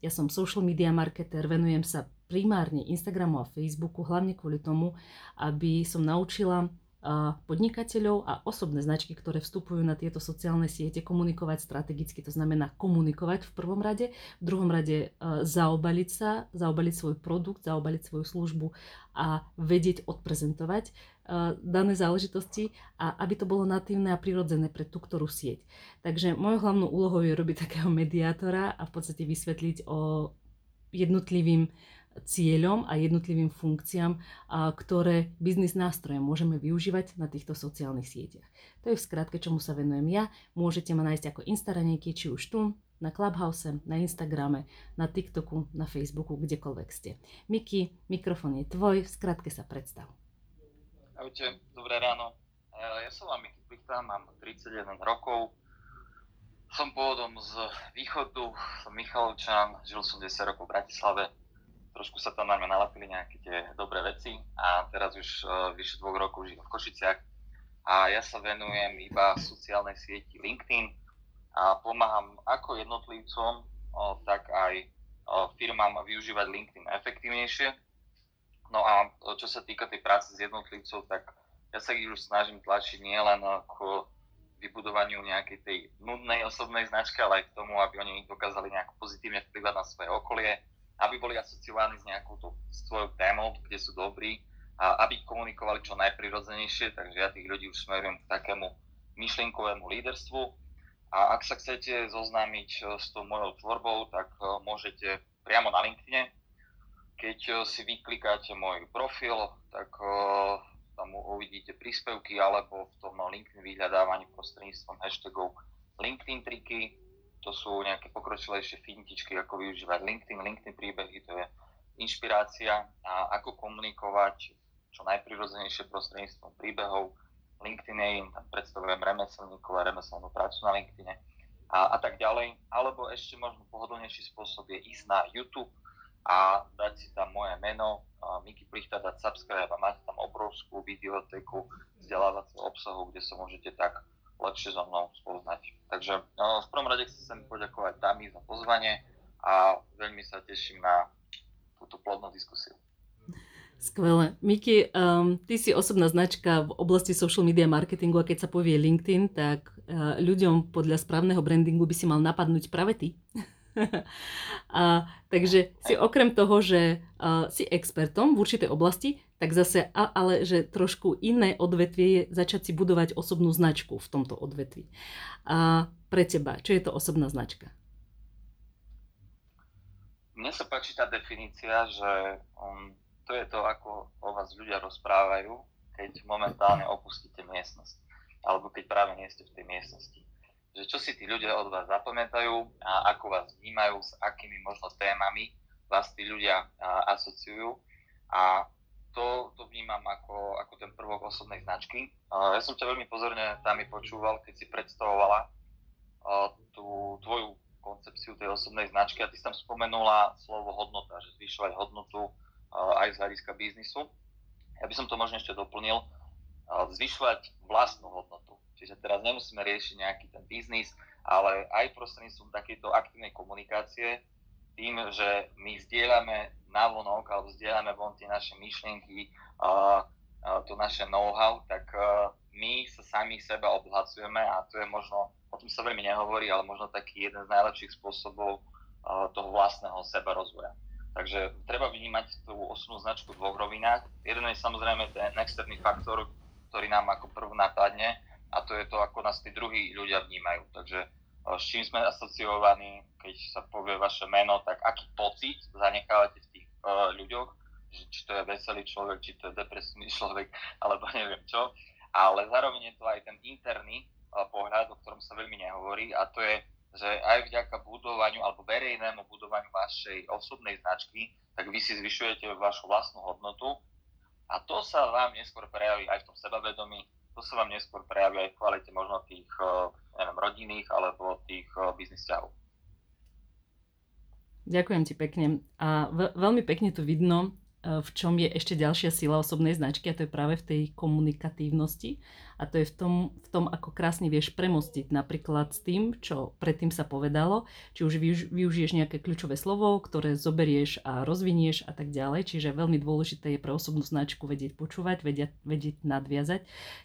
Ja som social media marketer, venujem sa primárne Instagramu a Facebooku, hlavne kvôli tomu, aby som naučila podnikateľov a osobné značky, ktoré vstupujú na tieto sociálne siete, komunikovať strategicky, to znamená komunikovať v prvom rade, v druhom rade zaobaliť sa, zaobaliť svoj produkt, zaobaliť svoju službu a vedieť odprezentovať dané záležitosti a aby to bolo natívne a prirodzené pre tú ktorú sieť. Takže mojou hlavnou úlohou je robiť takého mediátora a v podstate vysvetliť o jednotlivým cieľom a jednotlivým funkciám, ktoré biznis nástroje môžeme využívať na týchto sociálnych sieťach. To je v skratke, čomu sa venujem ja. Môžete ma nájsť ako instaranieky, či už tu, na Clubhouse, na Instagrame, na TikToku, na Facebooku, kdekoľvek ste. Miki, mikrofón je tvoj, v skratke sa predstav. Ahojte, dobré ráno. Ja som vám Miki Plichta, mám 31 rokov, som pôvodom z východu, som Michalovčan, žil som 10 rokov v Bratislave, trošku sa tam na mňa nalapili nejaké tie dobré veci a teraz už uh, vyše dvoch rokov žijem v Košiciach a ja sa venujem iba sociálnej sieti LinkedIn a pomáham ako jednotlivcom, uh, tak aj uh, firmám využívať LinkedIn efektívnejšie. No a čo sa týka tej práce s jednotlivcov, tak ja sa ich už snažím tlačiť nielen k vybudovaniu nejakej tej nudnej osobnej značky, ale aj k tomu, aby oni dokázali nejako pozitívne vplyvať na svoje okolie, aby boli asociovaní s nejakou tú svojou témou, kde sú dobrí a aby komunikovali čo najprirodzenejšie, takže ja tých ľudí už smerujem k takému myšlienkovému líderstvu. A ak sa chcete zoznámiť e, s tou mojou tvorbou, tak e, môžete priamo na LinkedIn. Keď e, si vyklikáte môj profil, tak tam uvidíte príspevky alebo v tom LinkedIn vyhľadávaní prostredníctvom hashtagov LinkedIn triky, to sú nejaké pokročilejšie fintičky, ako využívať LinkedIn, LinkedIn príbehy, to je inšpirácia a ako komunikovať čo najprirodzenejšie prostredníctvom príbehov. LinkedIn je im predstavujem remeselníkov a remeselnú prácu na LinkedIn a, a tak ďalej. Alebo ešte možno pohodlnejší spôsob je ísť na YouTube a dať si tam moje meno, Miki Plichta, dať subscribe a máte tam obrovskú videoteku vzdelávacieho obsahu, kde sa môžete tak lepšie so mnou spoznať. Takže no, v prvom rade chcem poďakovať Tami za pozvanie a veľmi sa teším na túto plodnú diskusiu. Skvelé. Miki, um, ty si osobná značka v oblasti social media marketingu a keď sa povie LinkedIn, tak uh, ľuďom podľa správneho brandingu by si mal napadnúť práve ty. a, takže si okrem toho, že uh, si expertom v určitej oblasti, tak zase, ale že trošku iné odvetvie je začať si budovať osobnú značku v tomto odvetví. A pre teba, čo je to osobná značka? Mne sa páči tá definícia, že um, to je to, ako o vás ľudia rozprávajú, keď momentálne opustíte miestnosť, alebo keď práve nie ste v tej miestnosti. Že čo si tí ľudia od vás zapamätajú a ako vás vnímajú, s akými možno témami vás tí ľudia a, asociujú. A to, to vnímam ako, ako ten prvok osobnej značky. Ja som ťa veľmi pozorne tam počúval, keď si predstavovala tú tvoju koncepciu tej osobnej značky a ty si tam spomenula slovo hodnota, že zvyšovať hodnotu aj z hľadiska biznisu. Ja by som to možno ešte doplnil, zvyšovať vlastnú hodnotu. Čiže teraz nemusíme riešiť nejaký ten biznis, ale aj prostredníctvom takejto aktívnej komunikácie, tým, že my zdieľame navonok alebo zdieľame von tie naše myšlienky, uh, uh, to naše know-how, tak uh, my sa sami seba obohacujeme a to je možno, o tom sa veľmi nehovorí, ale možno taký jeden z najlepších spôsobov uh, toho vlastného seba rozvoja. Takže treba vnímať tú osobnú značku v dvoch rovinách. Jeden je samozrejme ten externý faktor, ktorý nám ako prvý napadne a to je to, ako nás tí druhí ľudia vnímajú. Takže s čím sme asociovaní, keď sa povie vaše meno, tak aký pocit zanechávate v tých uh, ľuďoch, že či to je veselý človek, či to je depresívny človek, alebo neviem čo. Ale zároveň je to aj ten interný uh, pohľad, o ktorom sa veľmi nehovorí a to je, že aj vďaka budovaniu alebo verejnému budovaniu vašej osobnej značky, tak vy si zvyšujete vašu vlastnú hodnotu a to sa vám neskôr prejaví aj v tom sebavedomí, to sa vám neskôr prejaví aj v kvalite možno tých uh, neviem, rodinných alebo tých uh, biznis ťahov. Ďakujem ti pekne. A veľmi pekne tu vidno, v čom je ešte ďalšia sila osobnej značky a to je práve v tej komunikatívnosti a to je v tom, v tom ako krásne vieš premostiť napríklad s tým, čo predtým sa povedalo, či už využiješ nejaké kľúčové slovo, ktoré zoberieš a rozvinieš a tak ďalej, čiže veľmi dôležité je pre osobnú značku vedieť počúvať, vedieť, vedieť nadviazať,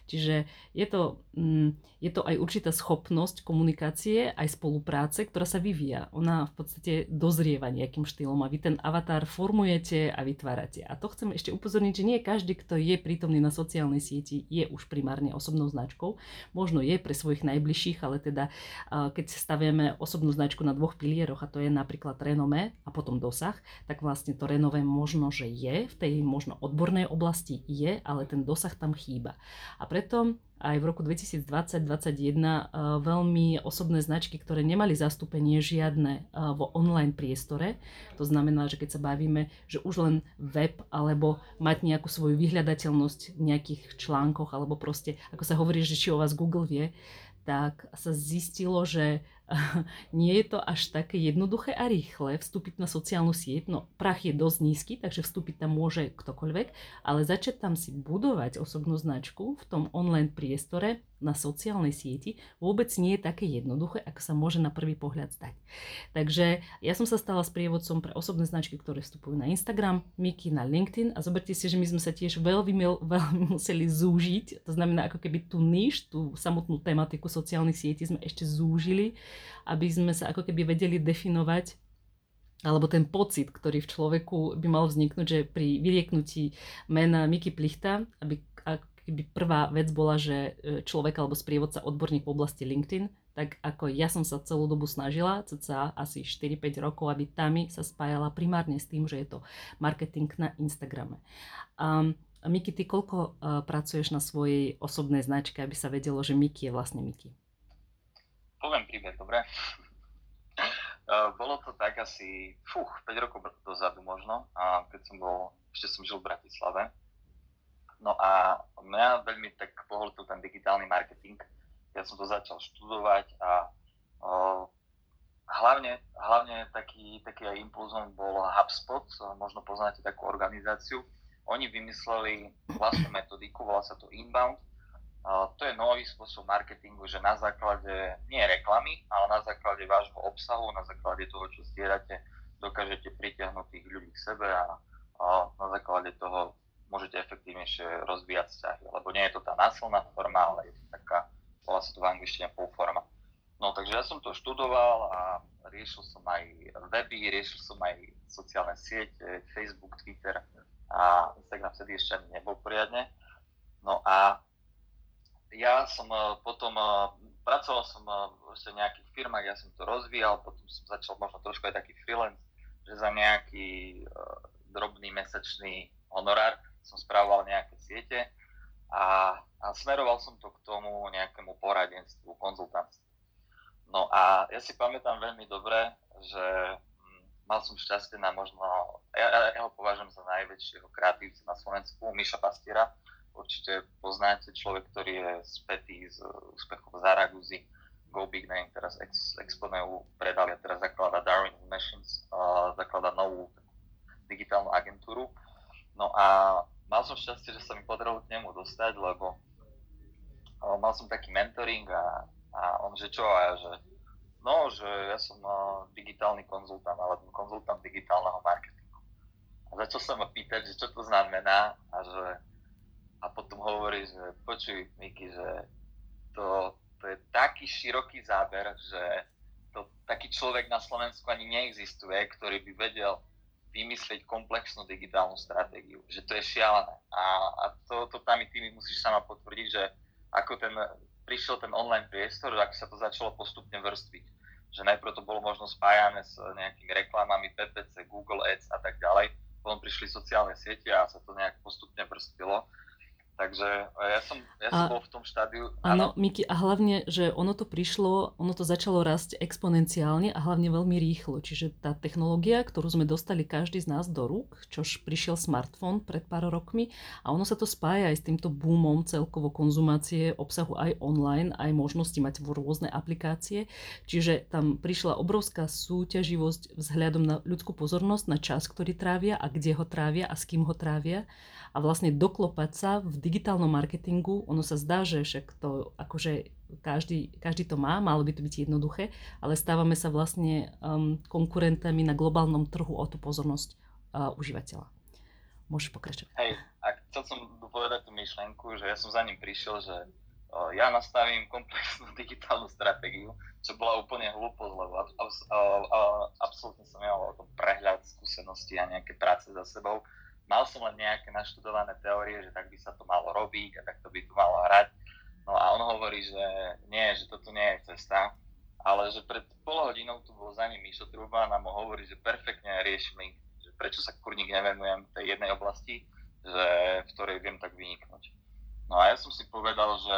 čiže je to, mm, je to aj určitá schopnosť komunikácie, aj spolupráce, ktorá sa vyvíja. Ona v podstate dozrieva nejakým štýlom a vy ten avatar formujete a vytvárate. A to chcem ešte upozorniť, že nie každý, kto je prítomný na sociálnej sieti, je už primárne osobnou značkou. Možno je pre svojich najbližších, ale teda keď staviame osobnú značku na dvoch pilieroch, a to je napríklad renome a potom dosah, tak vlastne to renové možno, že je, v tej možno odbornej oblasti je, ale ten dosah tam chýba. A preto aj v roku 2020-2021 eh, veľmi osobné značky, ktoré nemali zastúpenie žiadne eh, vo online priestore. To znamená, že keď sa bavíme, že už len web alebo mať nejakú svoju vyhľadateľnosť v nejakých článkoch alebo proste, ako sa hovorí, že či o vás Google vie, tak sa zistilo, že nie je to až také jednoduché a rýchle vstúpiť na sociálnu sieť. No, prach je dosť nízky, takže vstúpiť tam môže ktokoľvek, ale začať tam si budovať osobnú značku v tom online priestore na sociálnej sieti vôbec nie je také jednoduché, ako sa môže na prvý pohľad zdať. Takže ja som sa stala sprievodcom pre osobné značky, ktoré vstupujú na Instagram, Miky na LinkedIn a zoberte si, že my sme sa tiež veľmi, veľmi museli zúžiť, to znamená ako keby tú níž, tú samotnú tematiku sociálnych sietí sme ešte zúžili aby sme sa ako keby vedeli definovať alebo ten pocit, ktorý v človeku by mal vzniknúť, že pri vyrieknutí mena Miky Plichta, aby keby prvá vec bola, že e, človek alebo sprievodca odborník v oblasti LinkedIn, tak ako ja som sa celú dobu snažila, cca asi 4-5 rokov, aby Tami sa spájala primárne s tým, že je to marketing na Instagrame. Um, Miki, ty koľko uh, pracuješ na svojej osobnej značke, aby sa vedelo, že Miki je vlastne Miki? Poviem príbeh, dobre? Uh, bolo to tak asi, fuch, 5 rokov dozadu možno, a keď som bol, ešte som žil v Bratislave. No a mňa veľmi tak pohltil ten digitálny marketing. Ja som to začal študovať a uh, hlavne, hlavne taký, taký aj impulzom bol HubSpot, možno poznáte takú organizáciu. Oni vymysleli vlastnú metodiku, volá sa to Inbound, to je nový spôsob marketingu, že na základe nie reklamy, ale na základe vášho obsahu, na základe toho, čo zdieľate, dokážete pritiahnuť tých ľudí k sebe a, a na základe toho môžete efektívnejšie rozvíjať vzťahy. Lebo nie je to tá násilná forma, ale je to taká, volá sa to v angličtine forma. No takže ja som to študoval a riešil som aj weby, riešil som aj sociálne siete, Facebook, Twitter a Instagram vtedy ešte ani nebol poriadne. No a ja som eh, potom, eh, pracoval som eh, v nejakých firmách, ja som to rozvíjal, potom som začal možno trošku aj taký freelance, že za nejaký drobný mesačný honorár som spravoval nejaké siete a, a smeroval som to k tomu nejakému poradenstvu, konzultácii. No a ja si pamätám veľmi dobre, že hm, mal som šťastie na možno, ja, ja ho považujem za najväčšieho kreatívca na Slovensku, Miša Pastiera, určite poznáte, človek, ktorý je spätý z úspechov Zaraguzy, Go Big Name, teraz Ex, Exponeu predali a teraz zaklada Darwin Machines, uh, zaklada novú digitálnu agentúru. No a mal som šťastie, že sa mi podarilo k nemu dostať, lebo uh, mal som taký mentoring a, a on, že čo, a ja, že no, že ja som uh, digitálny konzultant, alebo konzultant digitálneho marketingu. A začal sa ma pýtať, že čo to znamená a že a potom hovorí, že počuj, Miki, že to, to je taký široký záber, že to, taký človek na Slovensku ani neexistuje, ktorý by vedel vymyslieť komplexnú digitálnu stratégiu. Že to je šialené. A, a to, to tam ty mi musíš sama potvrdiť, že ako ten, prišiel ten online priestor, ako sa to začalo postupne vrstviť. Že najprv to bolo možno spájane s nejakými reklamami PPC, Google Ads a tak ďalej. Potom prišli sociálne siete a sa to nejak postupne vrstvilo Takže ja som, ja som A- bol v tom štádiu. Áno, Miki, a hlavne, že ono to prišlo, ono to začalo rásť exponenciálne a hlavne veľmi rýchlo. Čiže tá technológia, ktorú sme dostali každý z nás do rúk, čož prišiel smartfón pred pár rokmi a ono sa to spája aj s týmto boomom celkovo konzumácie obsahu aj online, aj možnosti mať rôzne aplikácie. Čiže tam prišla obrovská súťaživosť vzhľadom na ľudskú pozornosť, na čas, ktorý trávia a kde ho trávia a s kým ho trávia a vlastne doklopať sa v digitálnom marketingu, ono sa zdá, že však to akože každý, každý to má, malo by to byť jednoduché, ale stávame sa vlastne um, konkurentami na globálnom trhu o tú pozornosť uh, užívateľa. Môžeš pokračovať. Hej, a chcel som povedať tú myšlenku, že ja som za ním prišiel, že o, ja nastavím komplexnú digitálnu stratégiu, čo bola úplne hlúposť, lebo ab, ab, ab, absolútne som nemal o tom prehľad skúsenosti a nejaké práce za sebou. Mal som len nejaké naštudované teórie, že tak by sa to malo robiť a takto by to malo hrať. No a on hovorí, že nie, že toto nie je cesta, ale že pred pol hodinou tu bol za ním Mišo Truban a mu hovorí, že perfektne riešili, že prečo sa kurník nevenujem tej jednej oblasti, že, v ktorej viem tak vyniknúť. No a ja som si povedal, že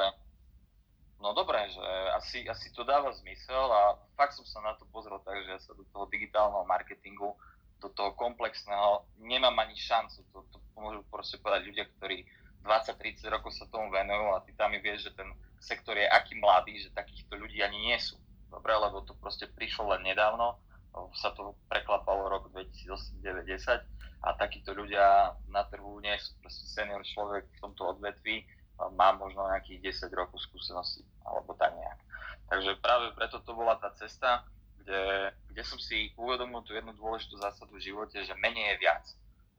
no dobré, že asi, asi to dáva zmysel a fakt som sa na to pozrel tak, že ja sa do toho digitálneho marketingu do toho komplexného, nemám ani šancu, to, to môžu proste povedať ľudia, ktorí 20-30 rokov sa tomu venujú a ty tam vieš, že ten sektor je aký mladý, že takýchto ľudí ani nie sú. Dobre, lebo to proste prišlo len nedávno, sa to preklapalo rok 2008-2010 a takíto ľudia na trhu nie sú. Proste senior človek v tomto odvetví má možno nejakých 10 rokov skúseností, alebo tak nejak. Takže práve preto to bola tá cesta, kde, kde som si uvedomil tú jednu dôležitú zásadu v živote, že menej je viac.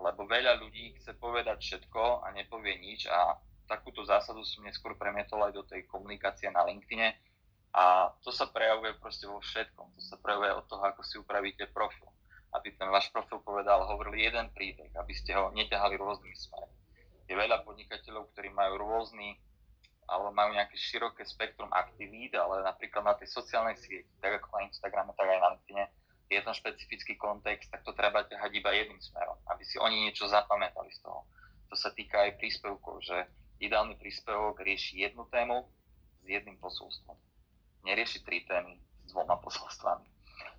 Lebo veľa ľudí chce povedať všetko a nepovie nič a takúto zásadu som neskôr premietol aj do tej komunikácie na LinkedIne a to sa prejavuje proste vo všetkom. To sa prejavuje od toho, ako si upravíte profil. Aby ten váš profil povedal, hovorili jeden príbeh, aby ste ho neťahali rôznymi smermi. Je veľa podnikateľov, ktorí majú rôzny alebo majú nejaké široké spektrum aktivít, ale napríklad na tej sociálnej sieti, tak ako na Instagrame, tak aj na LinkedIn, je tam špecifický kontext, tak to treba ťahať iba jedným smerom, aby si oni niečo zapamätali z toho. To sa týka aj príspevkov, že ideálny príspevok rieši jednu tému s jedným posolstvom. Nerieši tri témy s dvoma posolstvami.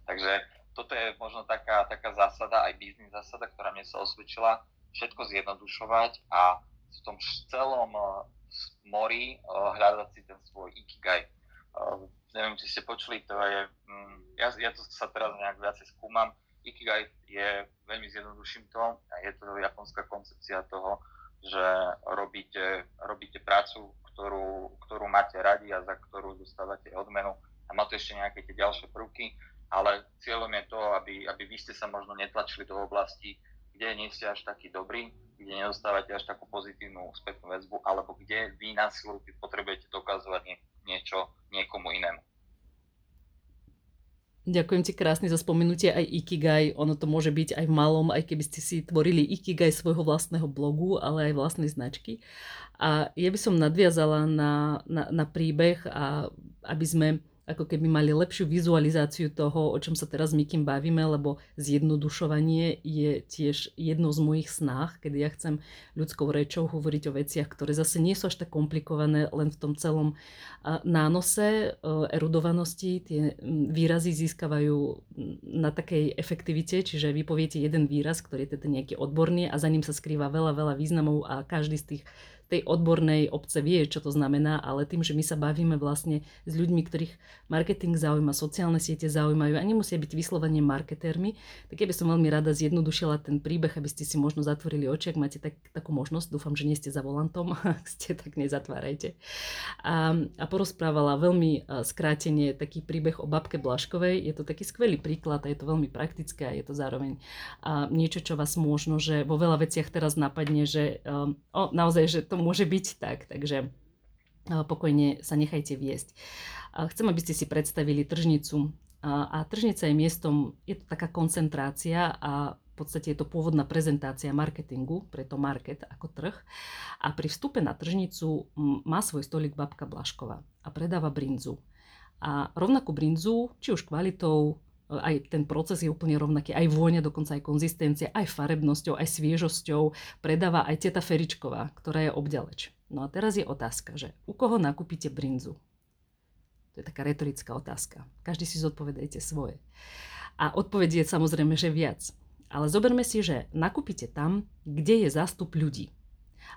Takže toto je možno taká, taká zásada, aj biznis zásada, ktorá mne sa osvedčila, všetko zjednodušovať a v tom celom mori hľadať si ten svoj ikigai. Neviem, či ste počuli, to je, mm, ja, ja to sa teraz nejak viacej skúmam, ikigai je, veľmi zjednoduším to, je to japonská koncepcia toho, že robíte, robíte prácu, ktorú, ktorú máte radi a za ktorú dostávate odmenu a má to ešte nejaké tie ďalšie prvky, ale cieľom je to, aby, aby vy ste sa možno netlačili do oblasti, kde nie ste až taký dobrý, kde nedostávate až takú pozitívnu spätnú väzbu, alebo kde vy na silu potrebujete dokazovať nie, niečo niekomu inému. Ďakujem ti krásne za spomenutie aj Ikigai. Ono to môže byť aj v malom, aj keby ste si tvorili Ikigai svojho vlastného blogu, ale aj vlastnej značky. A ja by som nadviazala na, na, na príbeh, a aby sme ako keby mali lepšiu vizualizáciu toho, o čom sa teraz my kým bavíme, lebo zjednodušovanie je tiež jedno z mojich snách, kedy ja chcem ľudskou rečou hovoriť o veciach, ktoré zase nie sú až tak komplikované len v tom celom nánose, erudovanosti. Tie výrazy získavajú na takej efektivite, čiže vy poviete jeden výraz, ktorý je teda nejaký odborný a za ním sa skrýva veľa, veľa významov a každý z tých tej odbornej obce vie, čo to znamená, ale tým, že my sa bavíme vlastne s ľuďmi, ktorých marketing zaujíma, sociálne siete zaujímajú a nemusia byť vyslovene marketérmi, tak ja by som veľmi rada zjednodušila ten príbeh, aby ste si možno zatvorili oči, ak máte tak, takú možnosť. Dúfam, že nie ste za volantom, ak ste, tak nezatvárajte. A, a porozprávala veľmi skrátenie taký príbeh o babke Blaškovej. Je to taký skvelý príklad a je to veľmi praktické a je to zároveň a niečo, čo vás možno, že vo veľa veciach teraz napadne, že um, o, naozaj, že to môže byť tak, takže pokojne sa nechajte viesť. Chcem, aby ste si predstavili tržnicu. A tržnica je miestom, je to taká koncentrácia a v podstate je to pôvodná prezentácia marketingu, preto market ako trh. A pri vstupe na tržnicu má svoj stolik babka Blaškova a predáva brinzu. A rovnakú brinzu, či už kvalitou, aj ten proces je úplne rovnaký, aj vôňa, dokonca aj konzistencia, aj farebnosťou, aj sviežosťou predáva aj teta Feričková, ktorá je obďaleč. No a teraz je otázka, že u koho nakúpite brinzu? To je taká retorická otázka. Každý si zodpovedajte svoje. A odpoveď je samozrejme, že viac. Ale zoberme si, že nakúpite tam, kde je zástup ľudí.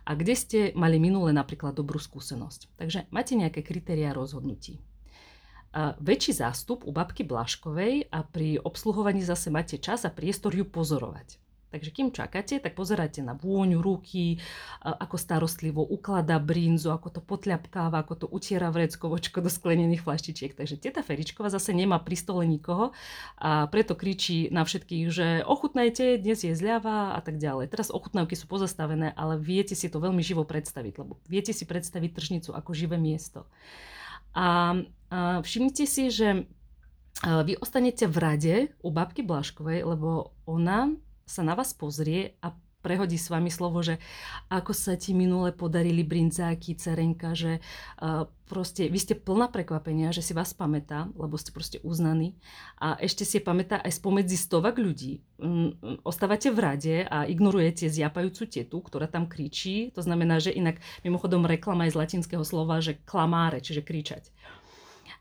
A kde ste mali minule napríklad dobrú skúsenosť. Takže máte nejaké kritériá rozhodnutí. A väčší zástup u babky Blaškovej a pri obsluhovaní zase máte čas a priestor ju pozorovať. Takže kým čakáte, tak pozeráte na vôňu ruky, ako starostlivo ukladá brinzu, ako to potľapkáva, ako to utiera vreckovočko do sklenených flaštičiek. Takže teta Feričková zase nemá pri stole nikoho a preto kričí na všetkých, že ochutnajte, dnes je zľava a tak ďalej. Teraz ochutnávky sú pozastavené, ale viete si to veľmi živo predstaviť, lebo viete si predstaviť tržnicu ako živé miesto. A všimnite si, že vy ostanete v rade u babky Blaškovej, lebo ona sa na vás pozrie a prehodí s vami slovo, že ako sa ti minule podarili brinzáky, cerenka, že proste vy ste plná prekvapenia, že si vás pamätá, lebo ste proste uznaní a ešte si pamätá aj spomedzi stovak ľudí. Um, ostávate v rade a ignorujete zjapajúcu tetu, ktorá tam kričí. To znamená, že inak mimochodom reklama je z latinského slova, že klamáre, čiže kričať.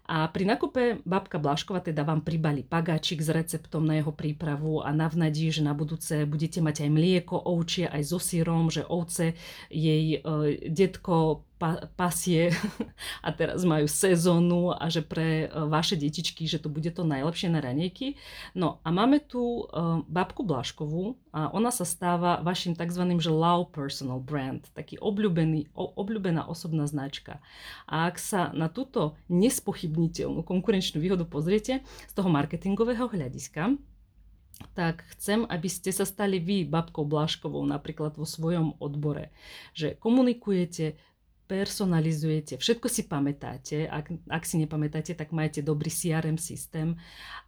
A pri nakupe babka Blaškova teda vám pribali pagáčik s receptom na jeho prípravu a navnadí, že na budúce budete mať aj mlieko, ovčie, aj so sírom, že ovce jej e, detko pa, pasie a teraz majú sezónu a že pre e, vaše detičky, že to bude to najlepšie na ranejky. No a máme tu uh, babku Blaškovú a ona sa stáva vašim tzv. že love personal brand, taký obľúbený, obľúbená osobná značka. A ak sa na túto nespochybniteľnú konkurenčnú výhodu pozriete z toho marketingového hľadiska, tak chcem, aby ste sa stali vy babkou Blaškovou napríklad vo svojom odbore. Že komunikujete personalizujete, všetko si pamätáte, ak, ak si nepamätáte, tak majte dobrý CRM systém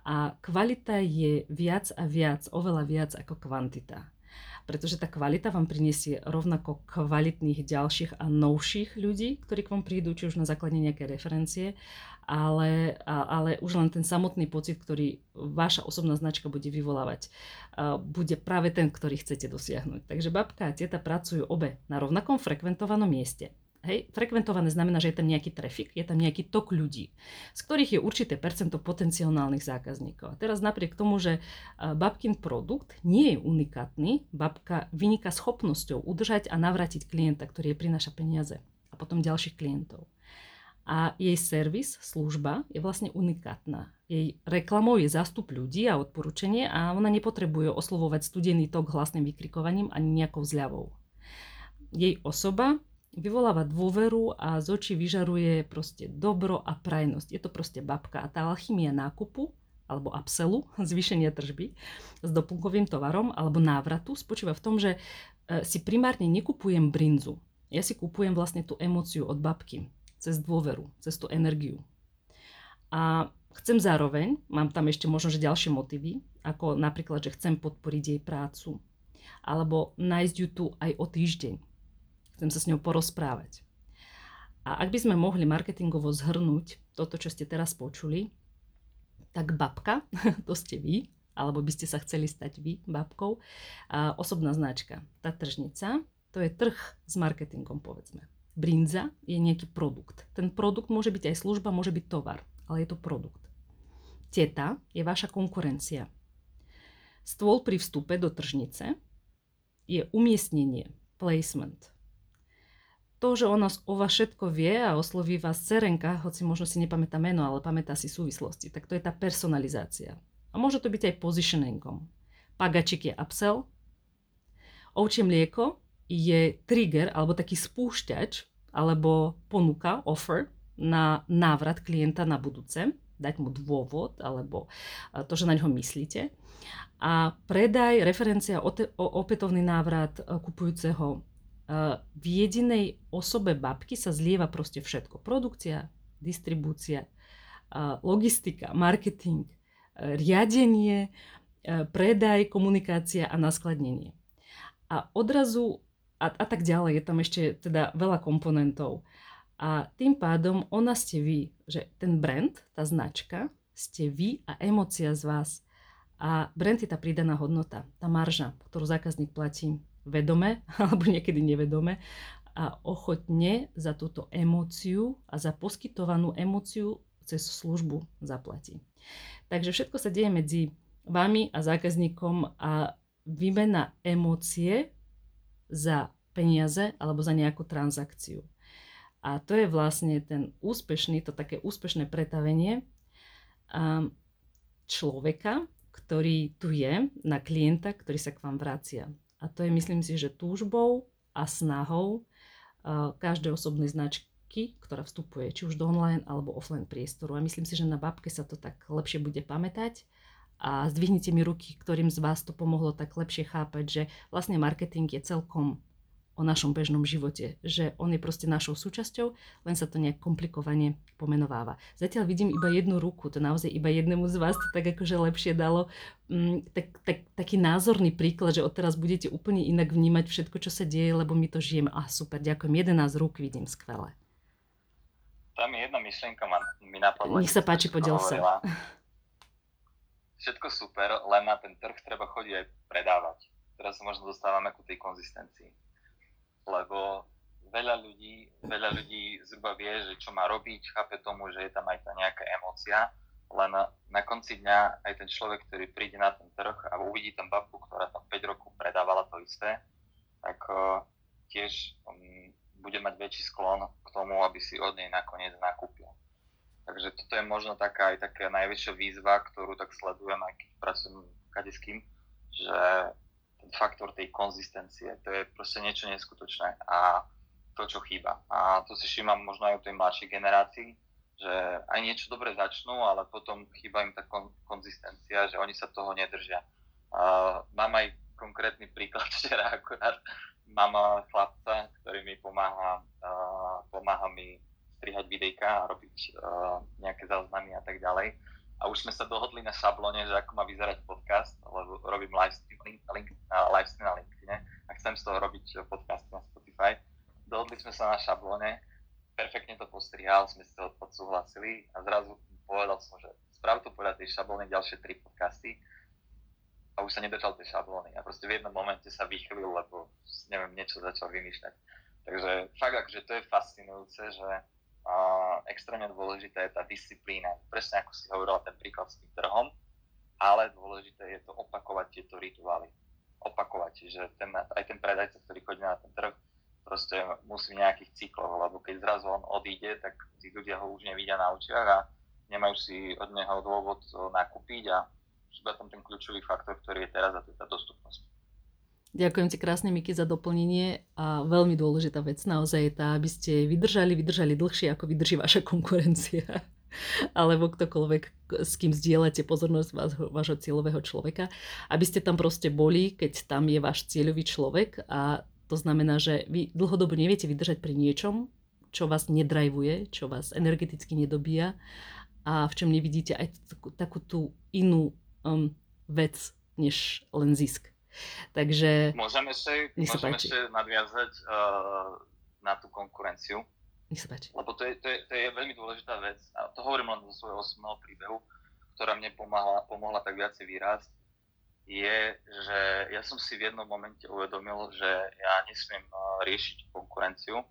a kvalita je viac a viac, oveľa viac ako kvantita. Pretože tá kvalita vám prinesie rovnako kvalitných ďalších a novších ľudí, ktorí k vám prídu, či už na základe nejaké referencie, ale, ale už len ten samotný pocit, ktorý vaša osobná značka bude vyvolávať, bude práve ten, ktorý chcete dosiahnuť. Takže babka a teta pracujú obe na rovnakom frekventovanom mieste Hej, frekventované znamená, že je tam nejaký trafik, je tam nejaký tok ľudí, z ktorých je určité percento potenciálnych zákazníkov. A teraz napriek tomu, že babkin produkt nie je unikátny, babka vyniká schopnosťou udržať a navrátiť klienta, ktorý jej prináša peniaze a potom ďalších klientov. A jej servis, služba je vlastne unikátna. Jej reklamou je zástup ľudí a odporúčanie a ona nepotrebuje oslovovať studený tok hlasným vykrikovaním ani nejakou zľavou. Jej osoba vyvoláva dôveru a z očí vyžaruje proste dobro a prajnosť. Je to proste babka. A tá alchymia nákupu alebo upsellu, zvýšenia tržby s doplnkovým tovarom alebo návratu spočíva v tom, že e, si primárne nekupujem brinzu. Ja si kupujem vlastne tú emóciu od babky cez dôveru, cez tú energiu. A chcem zároveň, mám tam ešte možno že ďalšie motivy, ako napríklad, že chcem podporiť jej prácu, alebo nájsť ju tu aj o týždeň, Chcem sa s ňou porozprávať. A ak by sme mohli marketingovo zhrnúť toto, čo ste teraz počuli, tak babka, to ste vy, alebo by ste sa chceli stať vy babkou, a osobná značka. Tá tržnica, to je trh s marketingom, povedzme. Brinza je nejaký produkt. Ten produkt môže byť aj služba, môže byť tovar, ale je to produkt. Teta je vaša konkurencia. Stôl pri vstupe do tržnice je umiestnenie, placement to, že ona o vás všetko vie a osloví vás cerenka, hoci možno si nepamätá meno, ale pamätá si súvislosti, tak to je tá personalizácia. A môže to byť aj positioningom. Pagačik je upsell, ovčie mlieko je trigger alebo taký spúšťač alebo ponuka, offer na návrat klienta na budúce, dať mu dôvod alebo to, že na ňo myslíte. A predaj, referencia, opätovný návrat kupujúceho v jedinej osobe babky sa zlieva proste všetko. Produkcia, distribúcia, logistika, marketing, riadenie, predaj, komunikácia a naskladnenie. A odrazu a, a tak ďalej, je tam ešte teda veľa komponentov. A tým pádom ona ste vy, že ten brand, tá značka, ste vy a emocia z vás A brand je tá pridaná hodnota, tá marža, ktorú zákazník platí vedome alebo niekedy nevedome a ochotne za túto emóciu a za poskytovanú emóciu cez službu zaplatí. Takže všetko sa deje medzi vami a zákazníkom a výmena emócie za peniaze alebo za nejakú transakciu. A to je vlastne ten úspešný, to také úspešné pretavenie človeka, ktorý tu je, na klienta, ktorý sa k vám vracia. A to je, myslím si, že túžbou a snahou každej osobnej značky, ktorá vstupuje či už do online alebo offline priestoru. A myslím si, že na babke sa to tak lepšie bude pamätať a zdvihnite mi ruky, ktorým z vás to pomohlo tak lepšie chápať, že vlastne marketing je celkom o našom bežnom živote, že on je proste našou súčasťou, len sa to nejak komplikovane pomenováva. Zatiaľ vidím iba jednu ruku, to naozaj iba jednému z vás to tak akože lepšie dalo mm, tak, tak, taký názorný príklad, že odteraz budete úplne inak vnímať všetko, čo sa deje, lebo my to žijeme. A super, ďakujem, 11 rúk vidím, skvelé. Tam je jedna myšlienka, ma, mi napadla. Nech sa páči, podiel sa. Všetko super, len na ten trh treba chodiť aj predávať. Teraz sa možno dostávame ku tej konzistencii lebo veľa ľudí, veľa ľudí zhruba vie, že čo má robiť, chápe tomu, že je tam aj tá nejaká emócia, len na, na konci dňa aj ten človek, ktorý príde na ten trh a uvidí tam babku, ktorá tam 5 rokov predávala to isté, tak uh, tiež um, bude mať väčší sklon k tomu, aby si od nej nakoniec nakúpil. Takže toto je možno taká aj taká najväčšia výzva, ktorú tak sledujem, aj keď pracujem kadeským, že faktor tej konzistencie. To je proste niečo neskutočné a to, čo chýba. A to si všímam možno aj u tej mladšej generácii, že aj niečo dobre začnú, ale potom chýba im tá kon- konzistencia, že oni sa toho nedržia. Uh, mám aj konkrétny príklad včera akorát. Mám chlapca, ktorý mi pomáha, uh, pomáha mi strihať videjka a robiť uh, nejaké záznamy a tak ďalej a už sme sa dohodli na šablone, že ako má vyzerať podcast, lebo robím livestream, link, link, uh, livestream na LinkedIn a chcem z toho robiť podcast na Spotify. Dohodli sme sa na šablone, perfektne to postrihal, sme si to odsúhlasili a zrazu povedal som, že sprav to podľa tej šablony ďalšie tri podcasty a už sa nedržal tej šablóny a proste v jednom momente sa vychylil, lebo neviem, niečo začal vymýšľať. Takže fakt akože to je fascinujúce, že a extrémne dôležitá je tá disciplína. Presne ako si hovorila ten príklad s tým trhom, ale dôležité je to opakovať tieto rituály. Opakovať, že ten, aj ten predajca, ktorý chodí na ten trh, proste musí v nejakých cykloch, lebo keď zrazu on odíde, tak tí ľudia ho už nevidia na očiach a nemajú si od neho dôvod nakúpiť a iba tam ten kľúčový faktor, ktorý je teraz a to je tá dostupnosť. Ďakujem ti krásne, Miky, za doplnenie a veľmi dôležitá vec. Naozaj je tá, aby ste vydržali, vydržali dlhšie, ako vydrží vaša konkurencia. Alebo ktokoľvek, s kým zdieľate pozornosť vás, vášho cieľového človeka, aby ste tam proste boli, keď tam je váš cieľový človek a to znamená, že vy dlhodobo neviete vydržať pri niečom, čo vás nedrajvuje, čo vás energeticky nedobíja a v čom nevidíte aj takú, takú tú inú um, vec, než len zisk. Takže... Môžeme ešte, môžem ešte nadviazať uh, na tú konkurenciu. Nech sa páči. Lebo to je, to, je, to je veľmi dôležitá vec. A to hovorím len zo svojho osobného príbehu, ktorá mne pomáhla, pomohla tak viacej vyrásť je, že ja som si v jednom momente uvedomil, že ja nesmiem eh, riešiť konkurenciu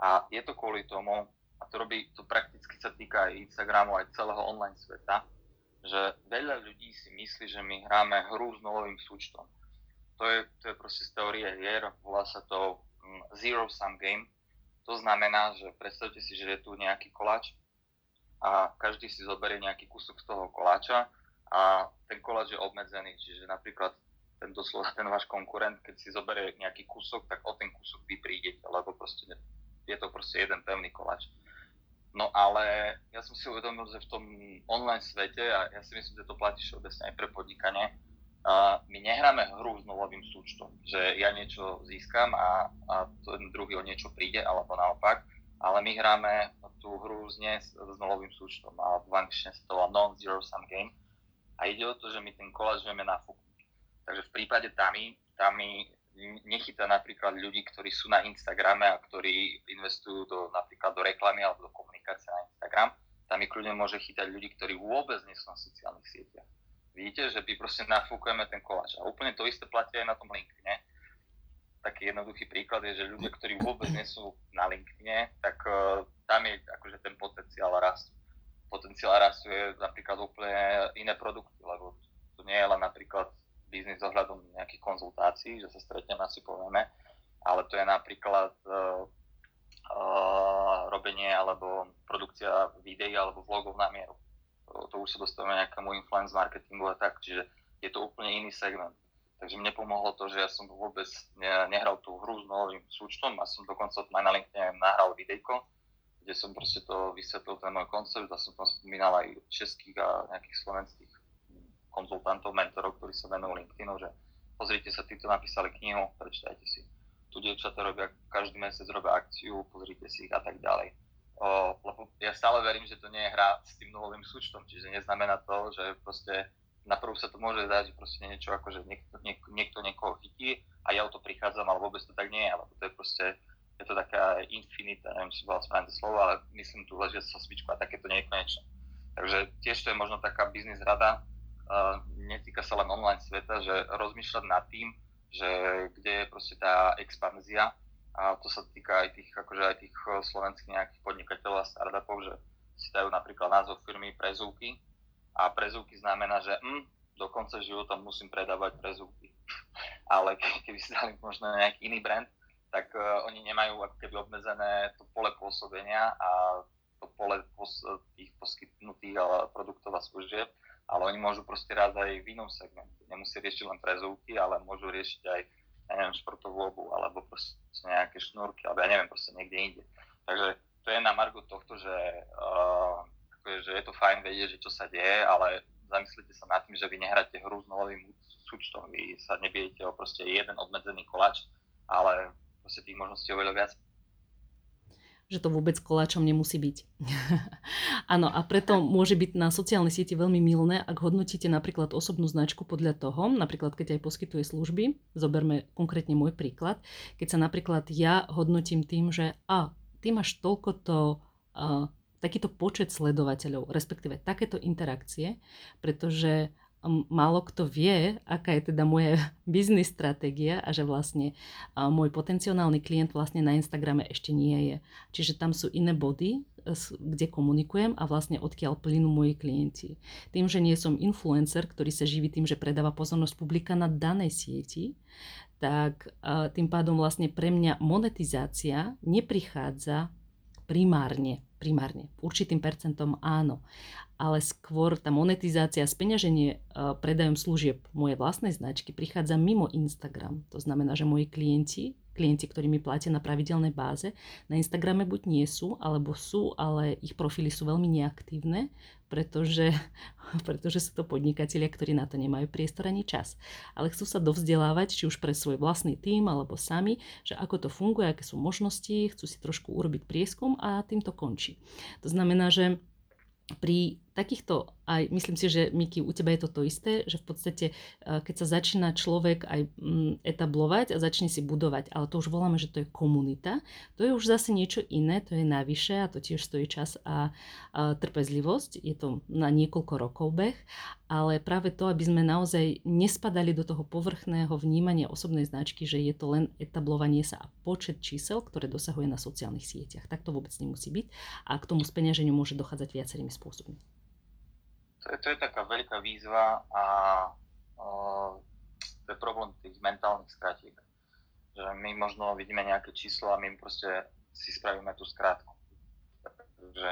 a je to kvôli tomu, a to robí, to prakticky sa týka aj Instagramu, aj celého online sveta, že veľa ľudí si myslí, že my hráme hru s nulovým súčtom to je, to je proste z teórie hier, volá sa to um, Zero Sum Game. To znamená, že predstavte si, že je tu nejaký koláč a každý si zoberie nejaký kúsok z toho koláča a ten koláč je obmedzený, čiže napríklad ten doslova ten váš konkurent, keď si zoberie nejaký kúsok, tak o ten kúsok vy prídete, lebo proste je to proste jeden pevný koláč. No ale ja som si uvedomil, že v tom online svete, a ja si myslím, že to platí všeobecne aj pre podnikanie, a my nehráme hru s nulovým súčtom, že ja niečo získam a, a ten druhý o niečo príde, alebo naopak, ale my hráme tú hru s, s nulovým súčtom a v angličtine sa to non-zero sum game a ide o to, že my ten koláč vieme nafúknuť. Takže v prípade Tami, Tami nechytá napríklad ľudí, ktorí sú na Instagrame a ktorí investujú do, napríklad do reklamy alebo do komunikácie na Instagram. Tam kľudne môže chytať ľudí, ktorí vôbec nie sú na sociálnych sieťach vidíte, že my proste nafúkujeme ten koláč. A úplne to isté platí aj na tom LinkedIne. Taký jednoduchý príklad je, že ľudia, ktorí vôbec nie sú na LinkedIne, tak uh, tam je akože ten potenciál rastu. Potenciál rastu je napríklad úplne iné produkty, lebo to nie je len napríklad biznis ohľadom nejakých konzultácií, že sa stretneme a si povieme, ale to je napríklad uh, uh, robenie alebo produkcia videí alebo vlogov na mieru. To, to už sa dostávame nejakému influence marketingu a tak, čiže je to úplne iný segment. Takže mne pomohlo to, že ja som vôbec ne, nehral tú hru s novým súčtom a som dokonca na LinkedIn nahral videjko, kde som proste to vysvetlil ten môj koncept a som tam spomínal aj českých a nejakých slovenských konzultantov, mentorov, ktorí sa venujú LinkedInu, že pozrite sa, títo napísali knihu, prečítajte si tu dievčatá robia, každý mesiac robia akciu, pozrite si ich a tak ďalej. O, lebo ja stále verím, že to nie je hra s tým nulovým súčtom, čiže neznamená to, že proste na prvú sa to môže zdať, že proste niečo ako, že niekto, niek, niekto niekoho chytí a ja o to prichádzam, ale vôbec to tak nie je, lebo to je proste, je to taká infinita, neviem, či bola správne slovo, ale myslím tu ležia sa svičku a takéto nie je konečné. Takže tiež to je možno taká biznis rada, uh, netýka sa len online sveta, že rozmýšľať nad tým, že kde je proste tá expanzia a to sa týka aj tých, akože aj tých slovenských nejakých podnikateľov a startupov, že si dajú napríklad názov firmy prezúky a prezúky znamená, že hm, do konca života musím predávať prezúky. Ale keby si dali možno nejaký iný brand, tak uh, oni nemajú ako keby obmedzené to pole pôsobenia a to pole pos- tých poskytnutých produktov a služieb ale oni môžu proste raz aj v inom segmente. Nemusí riešiť len prezúky, ale môžu riešiť aj, ja neviem, športovú obu, alebo proste nejaké šnúrky, alebo ja neviem, proste niekde inde. Takže to je na margu tohto, že, uh, že je to fajn vedieť, že čo sa deje, ale zamyslite sa nad tým, že vy nehráte hru s novým súčtom, vy sa nebijete o proste jeden obmedzený kolač, ale proste tých možností oveľa viac že to vôbec koláčom nemusí byť. Áno, a preto môže byť na sociálnej sieti veľmi milné, ak hodnotíte napríklad osobnú značku podľa toho, napríklad keď aj poskytuje služby, zoberme konkrétne môj príklad, keď sa napríklad ja hodnotím tým, že a, ty máš toľkoto uh, takýto počet sledovateľov, respektíve takéto interakcie, pretože málo kto vie, aká je teda moja biznis stratégia a že vlastne môj potenciálny klient vlastne na Instagrame ešte nie je. Čiže tam sú iné body, kde komunikujem a vlastne odkiaľ plynú moji klienti. Tým, že nie som influencer, ktorý sa živí tým, že predáva pozornosť publika na danej sieti, tak tým pádom vlastne pre mňa monetizácia neprichádza primárne, primárne, určitým percentom áno, ale skôr tá monetizácia, speňaženie e, predajom služieb mojej vlastnej značky prichádza mimo Instagram. To znamená, že moji klienti, klienti, ktorí mi platia na pravidelnej báze, na Instagrame buď nie sú, alebo sú, ale ich profily sú veľmi neaktívne, pretože, pretože sú to podnikatelia, ktorí na to nemajú priestor ani čas. Ale chcú sa dovzdelávať, či už pre svoj vlastný tím, alebo sami, že ako to funguje, aké sú možnosti, chcú si trošku urobiť prieskum a tým to končí. To znamená, že pri takýchto, aj myslím si, že Miki, u teba je to to isté, že v podstate, eh, keď sa začína človek aj mm, etablovať a začne si budovať, ale to už voláme, že to je komunita, to je už zase niečo iné, to je navyše a to tiež stojí čas a, a trpezlivosť, je to na niekoľko rokov beh, ale práve to, aby sme naozaj nespadali do toho povrchného vnímania osobnej značky, že je to len etablovanie sa a počet čísel, ktoré dosahuje na sociálnych sieťach. Tak to vôbec nemusí byť a k tomu speňaženiu môže dochádzať viacerými spôsobmi to je, to je taká veľká výzva a uh, to je problém tých mentálnych stratiek. Že my možno vidíme nejaké číslo a my proste si spravíme tú skrátku. Takže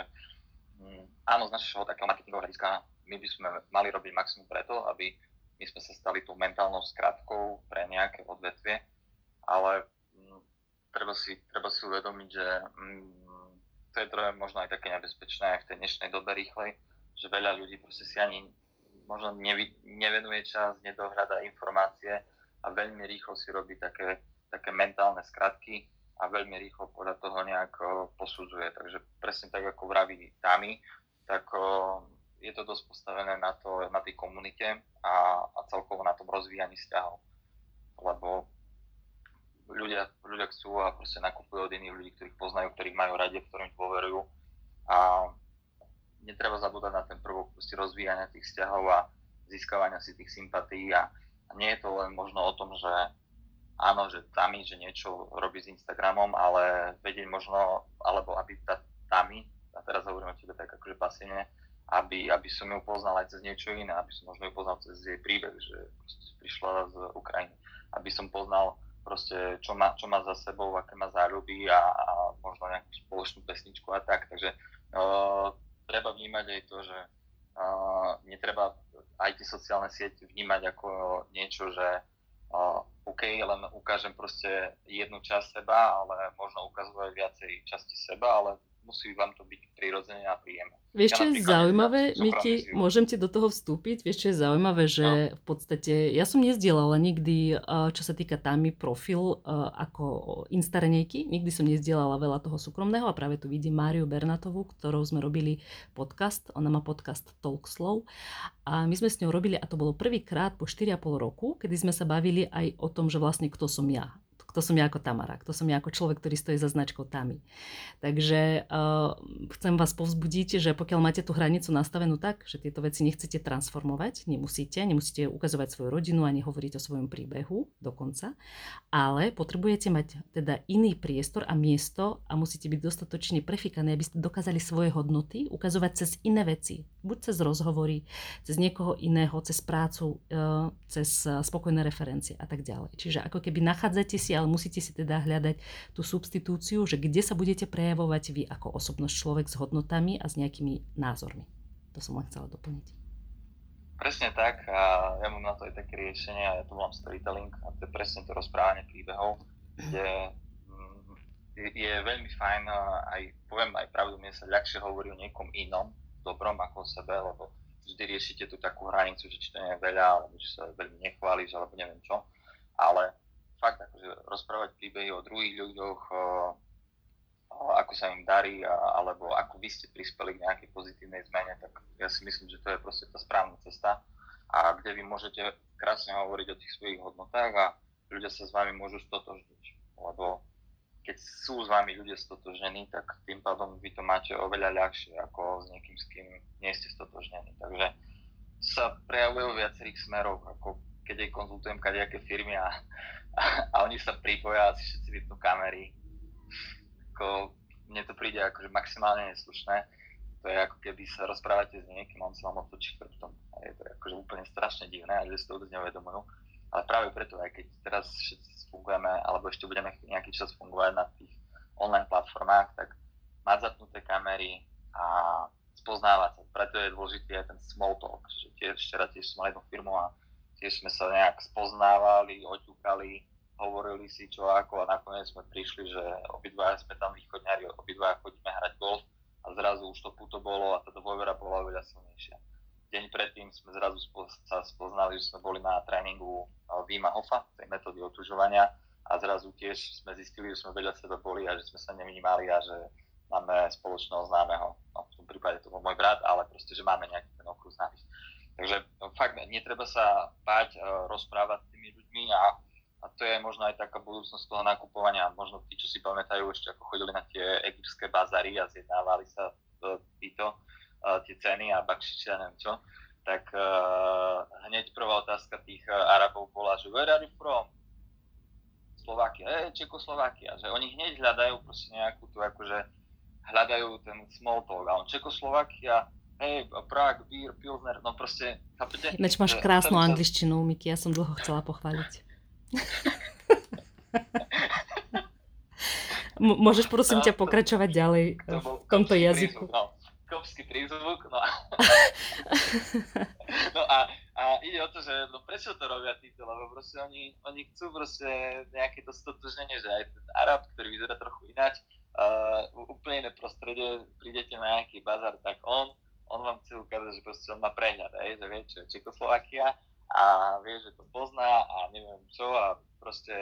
um, áno, z našeho takého marketingového hľadiska my by sme mali robiť maximum preto, aby my sme sa stali tú mentálnou skratkou pre nejaké odvetvie, ale um, treba, si, treba si uvedomiť, že um, to je možno aj také nebezpečné aj v tej dnešnej dobe rýchlej, že veľa ľudí proste si ani možno nevy, nevenuje čas, nedohľada informácie a veľmi rýchlo si robí také, také mentálne skratky a veľmi rýchlo podľa toho nejak posudzuje. Takže presne tak, ako vraví Tami, tak je to dosť postavené na, to, na tej komunite a, a celkovo na tom rozvíjaní vzťahov. Lebo ľudia, ľudia chcú a proste nakupujú od iných ľudí, ktorých poznajú, ktorých majú radi, ktorým dôverujú. A netreba zabúdať na ten prvok rozvíjania tých vzťahov a získavania si tých sympatí a, a nie je to len možno o tom, že áno, že Tami, že niečo robí s Instagramom, ale vedieť možno, alebo aby tá Tami, a teraz hovorím o tebe tak akože pasívne, aby, aby som ju poznal aj cez niečo iné, aby som možno ju poznal cez jej príbeh, že prišla z Ukrajiny, aby som poznal proste, čo má, čo má za sebou, aké má záľuby a, a možno nejakú spoločnú pesničku a tak. Takže uh, treba vnímať aj to, že uh, netreba aj tie sociálne siete vnímať ako niečo, že uh, OK, len ukážem proste jednu časť seba, ale možno ukazuje viacej časti seba, ale musí vám to byť prirodzené a príjemné. Vieš, čo je zaujímavé, Miki, môžem ti do toho vstúpiť? Vieš, čo je zaujímavé, že no. v podstate, ja som nezdielala nikdy, čo sa týka Tami, profil ako instarenejky. Nikdy som nezdielala veľa toho súkromného a práve tu vidím Máriu Bernatovú, ktorou sme robili podcast. Ona má podcast Talk Slow. A my sme s ňou robili, a to bolo prvýkrát po 4,5 roku, kedy sme sa bavili aj o tom, že vlastne kto som ja kto som ja ako Tamara, kto som ja ako človek, ktorý stojí za značkou Tami. Takže uh, chcem vás povzbudiť, že pokiaľ máte tú hranicu nastavenú tak, že tieto veci nechcete transformovať, nemusíte, nemusíte ukazovať svoju rodinu ani hovoriť o svojom príbehu dokonca, ale potrebujete mať teda iný priestor a miesto a musíte byť dostatočne prefikaní, aby ste dokázali svoje hodnoty ukazovať cez iné veci. Buď cez rozhovory, cez niekoho iného, cez prácu, uh, cez spokojné referencie a tak ďalej. Čiže ako keby nachádzate si ale musíte si teda hľadať tú substitúciu, že kde sa budete prejavovať vy ako osobnosť človek s hodnotami a s nejakými názormi. To som len chcela doplniť. Presne tak a ja mám na to aj také riešenie a ja to volám storytelling a to je presne to rozprávanie príbehov, kde mm, je veľmi fajn aj, poviem aj pravdu, mne sa ľahšie hovorí o niekom inom, dobrom ako o sebe, lebo vždy riešite tú takú hranicu, že či to nie je veľa, alebo či sa veľmi nechváliš, alebo neviem čo. Ale fakt akože rozprávať príbehy o druhých ľuďoch, o, o, ako sa im darí, a, alebo ako vy ste prispeli k nejakej pozitívnej zmene, tak ja si myslím, že to je proste tá správna cesta a kde vy môžete krásne hovoriť o tých svojich hodnotách a ľudia sa s vami môžu stotožniť, lebo keď sú s vami ľudia stotožnení, tak tým pádom vy to máte oveľa ľahšie ako s niekým, s kým nie ste stotožnení. Takže sa prejavuje vo viacerých smeroch, ako keď aj konzultujem kadejaké firmy a, a, a oni sa pripoja a si všetci vypnú kamery. Ako, mne to príde akože maximálne neslušné. To je ako keby sa rozprávate s niekým, on sa vám otočí chrbtom. Je to akože úplne strašne divné a že si to vôbec neuvedomujú. Ale práve preto, aj keď teraz všetci fungujeme, alebo ešte budeme nejaký čas fungovať na tých online platformách, tak mať zapnuté kamery a spoznávať sa. Preto je dôležitý aj ten small talk. Že tiež, včera tiež som mal jednu firmu a tiež sme sa nejak spoznávali, oťukali, hovorili si čo ako a nakoniec sme prišli, že obidvaja sme tam východňari, obidvaja chodíme hrať golf a zrazu už to puto bolo a tá dôvera bola oveľa silnejšia. Deň predtým sme zrazu spo- sa spoznali, že sme boli na tréningu Vima Hofa, tej metódy otužovania a zrazu tiež sme zistili, že sme vedľa seba boli a že sme sa nevnímali a že máme spoločného známeho. No, v tom prípade to bol môj brat, ale proste, že máme nejaký ten okruh známych. Takže no, fakt netreba sa báť uh, rozprávať s tými ľuďmi a, a to je možno aj taká budúcnosť toho nakupovania. Možno tí, čo si pamätajú ešte ako chodili na tie egyptské bazary a zjednávali sa uh, títo, uh, tie ceny a bakšiče a neviem čo, tak uh, hneď prvá otázka tých Arabov bola, že where are you from? Slovakia, hey, Čekoslovakia, že oni hneď hľadajú proste nejakú tu akože hľadajú ten small talk a on Čekoslovakia, hej, Prague, Beer, Pilsner, no proste, chápete? Ináč máš krásnu angličtinu, Miki, ja som dlho chcela pochváliť. M- môžeš prosím no, ťa pokračovať ďalej to v tomto jazyku. Prízvuk, no. Kopský prízvuk, no. no a, a ide o to, že no prečo to robia títo, lebo proste oni, oni chcú proste nejaké to stotožnenie, že aj ten Arab, ktorý vyzerá trochu ináč, uh, úplne iné prostredie, prídete na nejaký bazar, tak on on vám chce ukázať, že proste on má prehľad, aj, že vie, čo je Čekoslovakia a vie, že to pozná a neviem čo a proste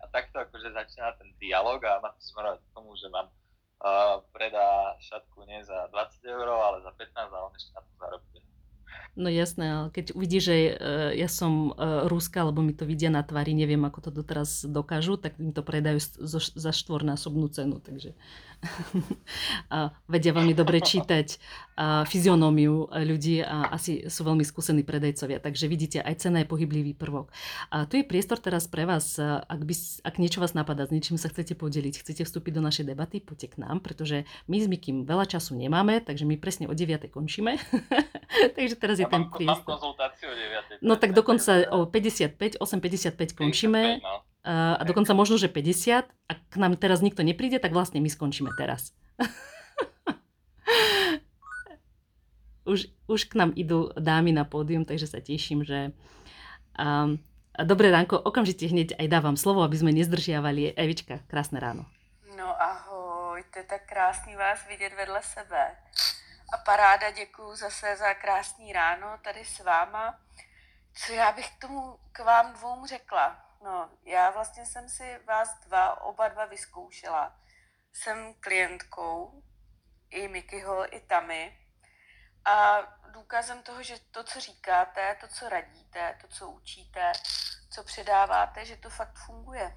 a takto akože začína ten dialog a má to smerovať k tomu, že vám uh, predá šatku nie za 20 eur, ale za 15 a on ešte na to zarobí. No jasné, ale keď uvidí, že uh, ja som uh, Ruska, alebo mi to vidia na tvári, neviem, ako to doteraz dokážu, tak im to predajú za štvornásobnú cenu, takže a vedia veľmi dobre čítať fyzionómiu ľudí a asi sú veľmi skúsení predajcovia. Takže vidíte, aj cena je pohyblivý prvok. A tu je priestor teraz pre vás, ak, by, ak niečo vás napadá, s niečím sa chcete podeliť, chcete vstúpiť do našej debaty, poďte k nám, pretože my s Mikým veľa času nemáme, takže my presne o 9. končíme. takže teraz je ja ten mám, priestor. Mám konzultáciu o 9. No tak dokonca o 55, 8.55 končíme. 55, no. A dokonca možno, že 50. Ak k nám teraz nikto nepríde, tak vlastne my skončíme teraz. už, už k nám idú dámy na pódium, takže sa teším, že... Um, dobré ránko, okamžite hneď aj dávam slovo, aby sme nezdržiavali. Evička, krásne ráno. No ahoj, to je tak krásný vás vidět vedle sebe. A paráda, děkuju zase za krásný ráno tady s váma. Co já bych k tomu k vám dvou řekla? No, já vlastně jsem si vás dva, oba dva vyzkoušela. Jsem klientkou i Mikyho, i Tamy. A důkazem toho, že to, co říkáte, to, co radíte, to, co učíte, co předáváte, že to fakt funguje.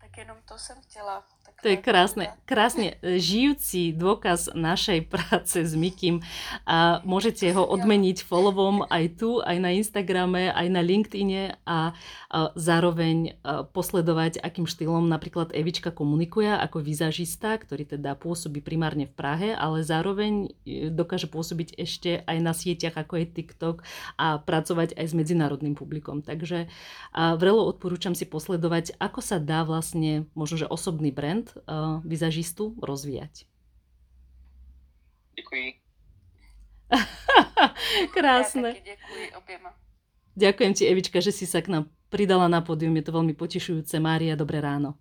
Tak jenom to jsem chtěla. To je krásne, krásne žijúci dôkaz našej práce s Mikým a môžete ho odmeniť follovom aj tu, aj na Instagrame, aj na LinkedIne a zároveň posledovať, akým štýlom napríklad Evička komunikuje ako vizažista, ktorý teda pôsobí primárne v Prahe, ale zároveň e, dokáže pôsobiť ešte aj na sieťach ako je TikTok a pracovať aj s medzinárodným publikom. Takže vrelo odporúčam si posledovať, ako sa dá vlastne možno, že osobný brand uh, vizažistu rozvíjať. Děkuji. Krásne. Ja ďakujem objema. Ďakujem ti, Evička, že si sa k nám pridala na pódium. Je to veľmi potešujúce. Mária, dobré ráno.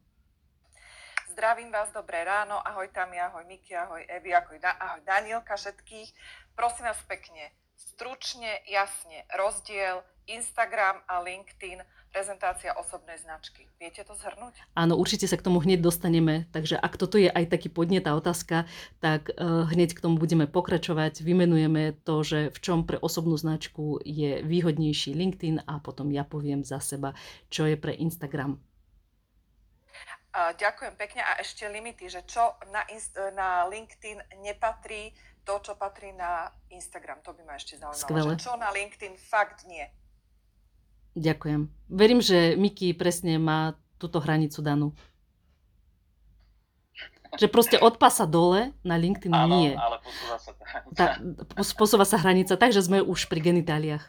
Zdravím vás, dobré ráno. Ahoj Tami, ahoj Miki, ahoj Evi, ahoj, da- ahoj Danielka, všetkých. Prosím vás pekne, stručne, jasne, rozdiel Instagram a LinkedIn prezentácia osobnej značky. Viete to zhrnúť? Áno, určite sa k tomu hneď dostaneme, takže ak toto je aj taký podnet a otázka, tak uh, hneď k tomu budeme pokračovať. Vymenujeme to, že v čom pre osobnú značku je výhodnejší LinkedIn a potom ja poviem za seba, čo je pre Instagram. Ďakujem pekne a ešte limity, že čo na, na LinkedIn nepatrí, to, čo patrí na Instagram. To by ma ešte zaujímalo. Skvelé. Že čo na LinkedIn fakt nie. Ďakujem. Verím, že Miki presne má túto hranicu danú. Že proste od pasa dole na LinkedIn Áno, nie. ale posúva sa tá hranica. Tá, pos- posúva sa hranica, takže sme už pri genitáliách.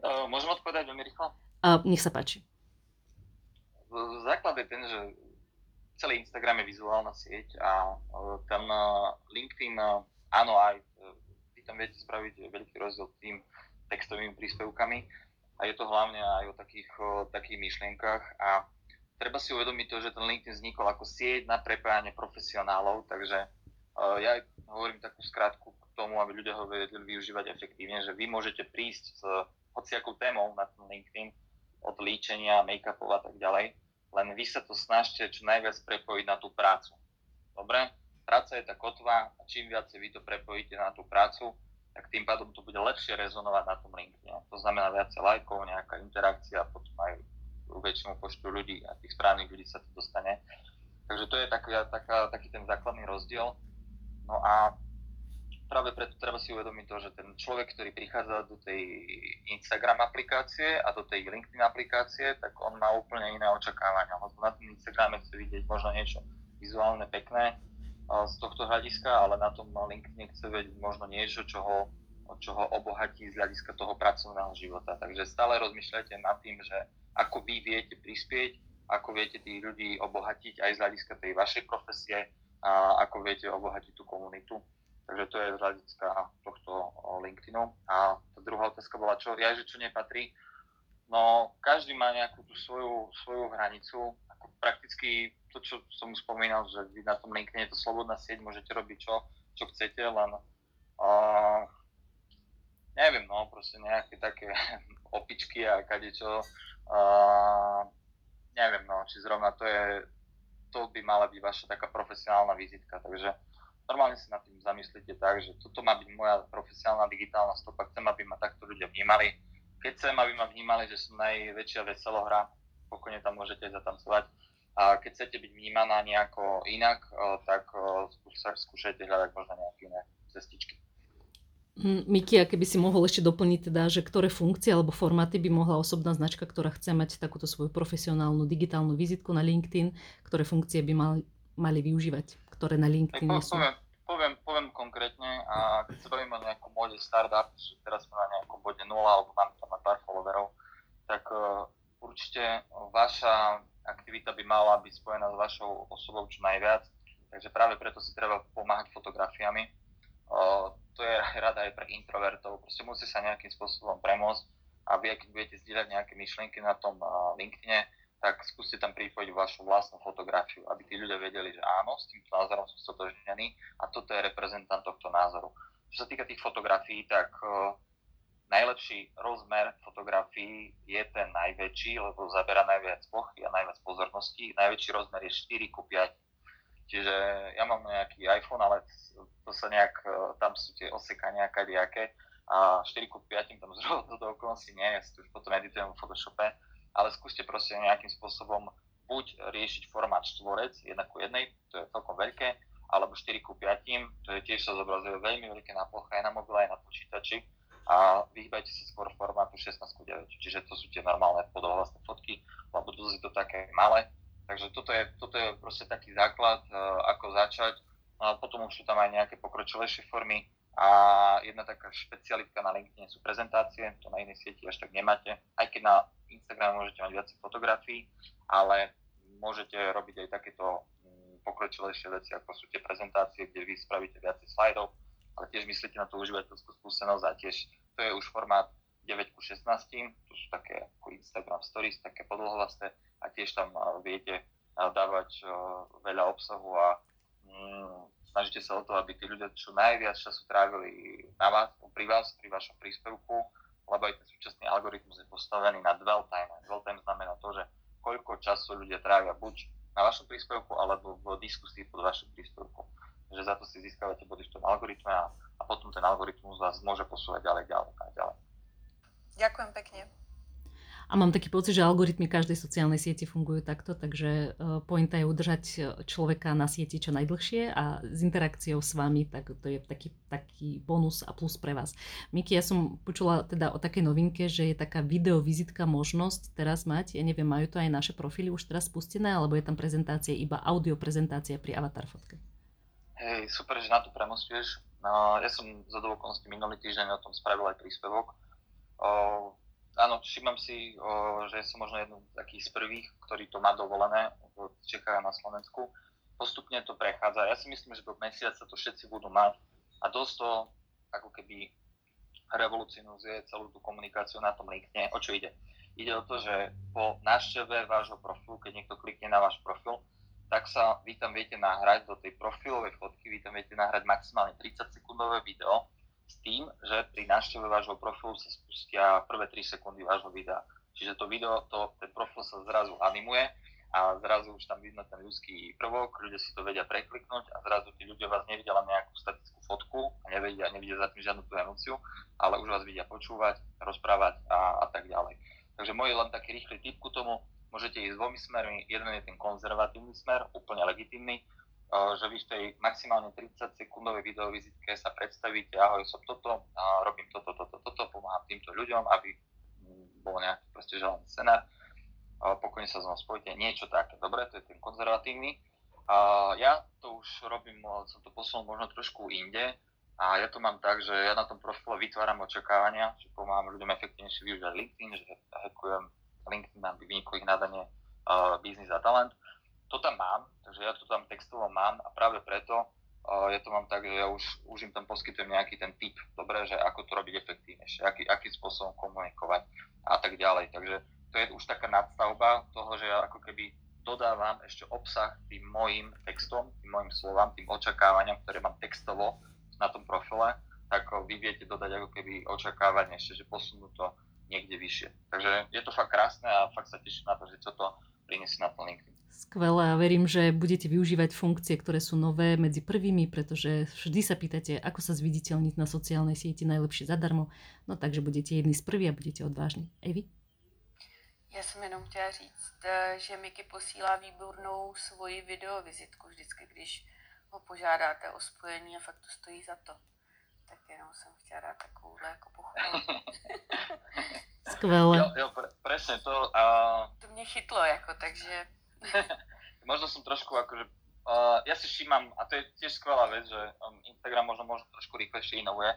Eh, Môžem odpovedať veľmi rýchlo? A nech sa páči. Základ je ten, že celý Instagram je vizuálna sieť a eh, ten LinkedIn, eh, áno, aj vy tam viete spraviť veľký rozdiel tým textovými príspevkami a je to hlavne aj o takých, o takých myšlienkach a treba si uvedomiť to, že ten LinkedIn vznikol ako sieť na prepájanie profesionálov, takže uh, ja hovorím takú skratku k tomu, aby ľudia ho vedeli využívať efektívne, že vy môžete prísť s hociakou témou na ten LinkedIn, od líčenia, make-upov a tak ďalej, len vy sa to snažte čo najviac prepojiť na tú prácu. Dobre? Práca je tá kotva a čím viac vy to prepojíte na tú prácu, tak tým pádom to bude lepšie rezonovať na tom LinkedIn. To znamená viacej lajkov, nejaká interakcia, potom aj väčšinu počtu ľudí a tých správnych ľudí sa to dostane. Takže to je taká, taká, taký ten základný rozdiel. No a práve preto treba si uvedomiť to, že ten človek, ktorý prichádza do tej Instagram aplikácie a do tej LinkedIn aplikácie, tak on má úplne iné očakávania. Lebo na tom Instagrame chce vidieť možno niečo vizuálne pekné, z tohto hľadiska, ale na tom LinkedIn chce vedieť možno niečo, čo ho, čo ho obohatí z hľadiska toho pracovného života. Takže stále rozmýšľajte nad tým, že ako vy viete prispieť, ako viete tých ľudí obohatiť aj z hľadiska tej vašej profesie a ako viete obohatiť tú komunitu. Takže to je z hľadiska tohto LinkedInu. A tá druhá otázka bola, čo ja, že čo nepatrí. No, každý má nejakú tú svoju, svoju hranicu. Prakticky to, čo som spomínal, že vy na tom LinkedIn je to slobodná sieť, môžete robiť čo, čo chcete, len uh, neviem, no, proste nejaké také opičky a kadečo. Uh, neviem, no, či zrovna to je, to by mala byť vaša taká profesionálna vizitka, takže normálne sa nad tým zamyslíte tak, že toto má byť moja profesionálna digitálna stopa, chcem, aby ma takto ľudia vnímali. Keď chcem, aby ma vnímali, že som najväčšia veselohra, pokojne tam môžete zatancovať. A keď chcete byť vnímaná nejako inak, tak skúšajte hľadať možno nejaké iné cestičky. Hm, Miki, a keby si mohol ešte doplniť teda, že ktoré funkcie alebo formáty by mohla osobná značka, ktorá chce mať takúto svoju profesionálnu digitálnu vizitku na LinkedIn, ktoré funkcie by mali, mali využívať? ktoré na LinkedIn sú? Poviem, poviem, poviem konkrétne a keď sa bavíme o nejakom bode startup, že teraz sme na nejakom bode 0 alebo mám tam pár followerov, tak uh, určite vaša aktivita by mala byť spojená s vašou osobou čo najviac, takže práve preto si treba pomáhať fotografiami. To je rada aj pre introvertov, proste musí sa nejakým spôsobom premôcť a vy, budete zdieľať nejaké myšlienky na tom LinkedIne, tak skúste tam pripojiť vašu vlastnú fotografiu, aby tí ľudia vedeli, že áno, s týmto názorom som stotožnený a toto je reprezentant tohto názoru. Čo sa týka tých fotografií, tak uh, najlepší rozmer fotografií je ten najväčší, lebo zabera najviac plochy a najviac pozornosti. Najväčší rozmer je 4 ku 5. Čiže ja mám nejaký iPhone, ale to sa nejak, uh, tam sú tie osekania kadejaké a 4 ku 5 tam zrovna do okolností nie, si to už potom editujem v Photoshope, ale skúste proste nejakým spôsobom buď riešiť formát štvorec, 1 ku 1, to je celkom veľké, alebo 4 ku 5, to je tiež sa zobrazuje veľmi veľké na ploche aj na mobile, aj na počítači a vyhýbajte sa skôr formátu 16 ku 9, čiže to sú tie normálne podohlasné fotky, lebo dosť je to také malé, takže toto je, toto je proste taký základ, uh, ako začať, no a potom už sú tam aj nejaké pokročilejšie formy, a jedna taká špecialitka na LinkedIn sú prezentácie, to na inej sieti až tak nemáte. Aj keď na Instagram môžete mať viac fotografií, ale môžete robiť aj takéto mm, pokročilejšie veci, ako sú tie prezentácie, kde vy spravíte viacej slajdov, ale tiež myslíte na tú užívateľskú skúsenosť a tiež to je už formát 9 ku 16, to sú také ako Instagram Stories, také podlhovasté a tiež tam viete dávať veľa obsahu a mm, snažíte sa o to, aby tí ľudia čo najviac času trávili na vás, pri vás, pri vašom príspevku, lebo aj ten súčasný algoritmus je postavený na dwell time. Dwell time znamená to, že koľko času ľudia trávia buď na vašom príspevku, alebo v diskusii pod vašim príspevkom. Takže za to si získavate body v tom algoritme a, a potom ten algoritmus vás môže posúvať ďalej, ďalej a ďalej. Ďakujem pekne. A mám taký pocit, že algoritmy každej sociálnej siete fungujú takto, takže e, pointa je udržať e, človeka na sieti čo najdlhšie a s interakciou s vami, tak to je taký, taký bonus a plus pre vás. Miki, ja som počula teda o takej novinke, že je taká videovizitka možnosť teraz mať, ja neviem, majú to aj naše profily už teraz spustené, alebo je tam prezentácia, iba audio prezentácia pri avatar fotke? Hej, super, že na to premostuješ. No, ja som za dovokonosti minulý týždeň o tom spravil aj príspevok. Áno, všimám si, že som možno jednu z takých z prvých, ktorý to má dovolené v Čechách a na Slovensku. Postupne to prechádza. Ja si myslím, že do mesiaca to všetci budú mať a dosť to ako keby revolucionizuje celú tú komunikáciu na tom LinkedIne. O čo ide? Ide o to, že po návšteve vášho profilu, keď niekto klikne na váš profil, tak sa vy tam viete nahrať do tej profilovej fotky, vy tam viete nahrať maximálne 30 sekundové video, s tým, že pri návšteve vášho profilu sa spustia prvé 3 sekundy vášho videa. Čiže to video, to, ten profil sa zrazu animuje a zrazu už tam vidno ten ľudský prvok, ľudia si to vedia prekliknúť a zrazu tí ľudia vás nevidia len nejakú statickú fotku a nevedia, nevidia za tým žiadnu tú emóciu, ale už vás vidia počúvať, rozprávať a, a tak ďalej. Takže môj len taký rýchly tip ku tomu, môžete ísť dvomi smermi. Jeden je ten konzervatívny smer, úplne legitimný, že vy v tej maximálne 30 sekundovej videovizitke sa predstavíte, ahoj, som toto, robím toto, toto, toto, pomáham týmto ľuďom, aby bol nejaký proste želaný scenár, pokojne sa z mnou spojite, niečo také, dobre, to je ten konzervatívny. Ja to už robím, som to posunul možno trošku inde, a ja to mám tak, že ja na tom profile vytváram očakávania, že pomáham ľuďom efektívnejšie využívať LinkedIn, že hackujem LinkedIn, aby vyniklo ich nadanie uh, biznis a talent to tam mám, takže ja to tam textovo mám a práve preto uh, ja to mám tak, že ja už, už im tam poskytujem nejaký ten tip, dobre, že ako to robiť efektívnejšie, aký, akým spôsobom komunikovať a tak ďalej. Takže to je už taká nadstavba toho, že ja ako keby dodávam ešte obsah tým mojim textom, tým mojim slovám, tým očakávaniam, ktoré mám textovo na tom profile, tak vy viete dodať ako keby očakávanie ešte, že posunú to niekde vyššie. Takže je to fakt krásne a fakt sa teším na to, že čo to priniesie na ten LinkedIn. Skvelé a verím, že budete využívať funkcie, ktoré sú nové medzi prvými, pretože vždy sa pýtate, ako sa zviditeľniť na sociálnej sieti najlepšie zadarmo. No takže budete jedni z prvých a budete odvážni. Evi? Já jsem jenom chtěla říct, eh, že Miky posílá výbornou svoji videovizitku vždycky, když ho požádáte o spojení a fakt to stojí za to. Tak jenom jsem chtěla dát takovouhle jako pochvalu. Skvelé. Jo, jo pre, presne to. A To mě chytlo jako, takže možno som trošku akože, uh, ja si všímam, a to je tiež skvelá vec, že um, Instagram možno, možno trošku rýchlejšie inovuje,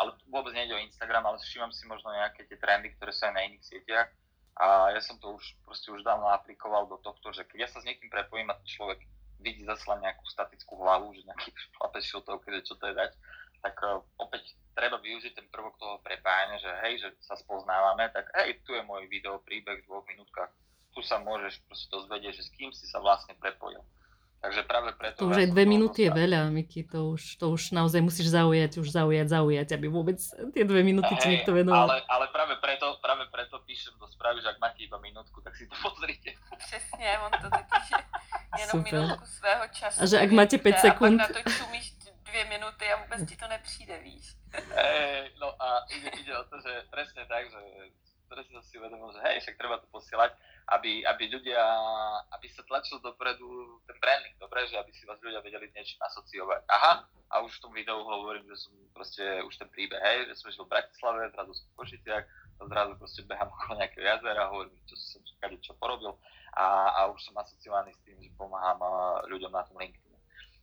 ale vôbec nejde o Instagram, ale všímam si možno nejaké tie trendy, ktoré sú aj na iných sieťach. A ja som to už proste už dávno aplikoval do tohto, že keď ja sa s niekým prepojím a ten človek vidí zase nejakú statickú hlavu, že nejaký chlapec šiltovky, že čo to je dať, tak uh, opäť treba využiť ten prvok toho prepájania, že hej, že sa spoznávame, tak hej, tu je môj video príbeh v dvoch minútkach, tu sa môžeš proste dozvedieť, že s kým si sa vlastne prepojil. Takže práve preto... To už aj dve minúty je veľa, Miki, to už, to už naozaj musíš zaujať, už zaujať, zaujať, aby vôbec tie dve minúty ti Hej, niekto venoval. ale, ale práve, preto, práve preto píšem do správy, že ak máte iba minútku, tak si to pozrite. přesně, on to totiž je jenom Super. minutku svého času. A že ak máte nevyužije päť sekúnd. A pak na to čumíš dvě minuty a vůbec ti to nepřijde, víš. Hej, no a ide, ide o to, že presne tak, že presne som si uvedomil, že hej, však treba to posielať, aby, aby ľudia, aby sa tlačil dopredu ten branding, dobre, že aby si vás ľudia vedeli niečím asociovať. Aha, a už v tom videu hovorím, že som proste už ten príbeh, hej, že som žil v Bratislave, zrazu som v Košiciach, zrazu proste behám okolo nejakého jazera, hovorím, čo som kade čo porobil a, a už som asociovaný s tým, že pomáham ľuďom na tom LinkedIn.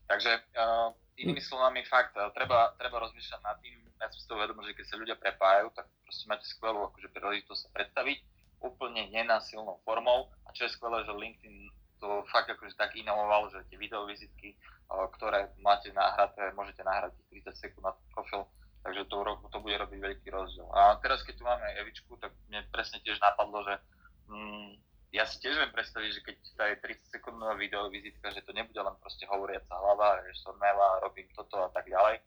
Takže uh, inými slovami fakt, treba, treba rozmýšľať nad tým, ja som si to uvedomil, že keď sa ľudia prepájajú, tak proste máte skvelú akože príležitosť sa predstaviť úplne nenásilnou formou. A čo je skvelé, že LinkedIn to fakt akože tak inovoval, že tie videovizitky, uh, ktoré máte nahraté, môžete nahrať tých 30 sekúnd na profil, takže to, to bude robiť veľký rozdiel. A teraz, keď tu máme Evičku, tak mne presne tiež napadlo, že mm, ja si tiež viem predstaviť, že keď tá je 30 sekundová videovizitka, že to nebude len proste hovoriaca hlava, že som mela, robím toto a tak ďalej.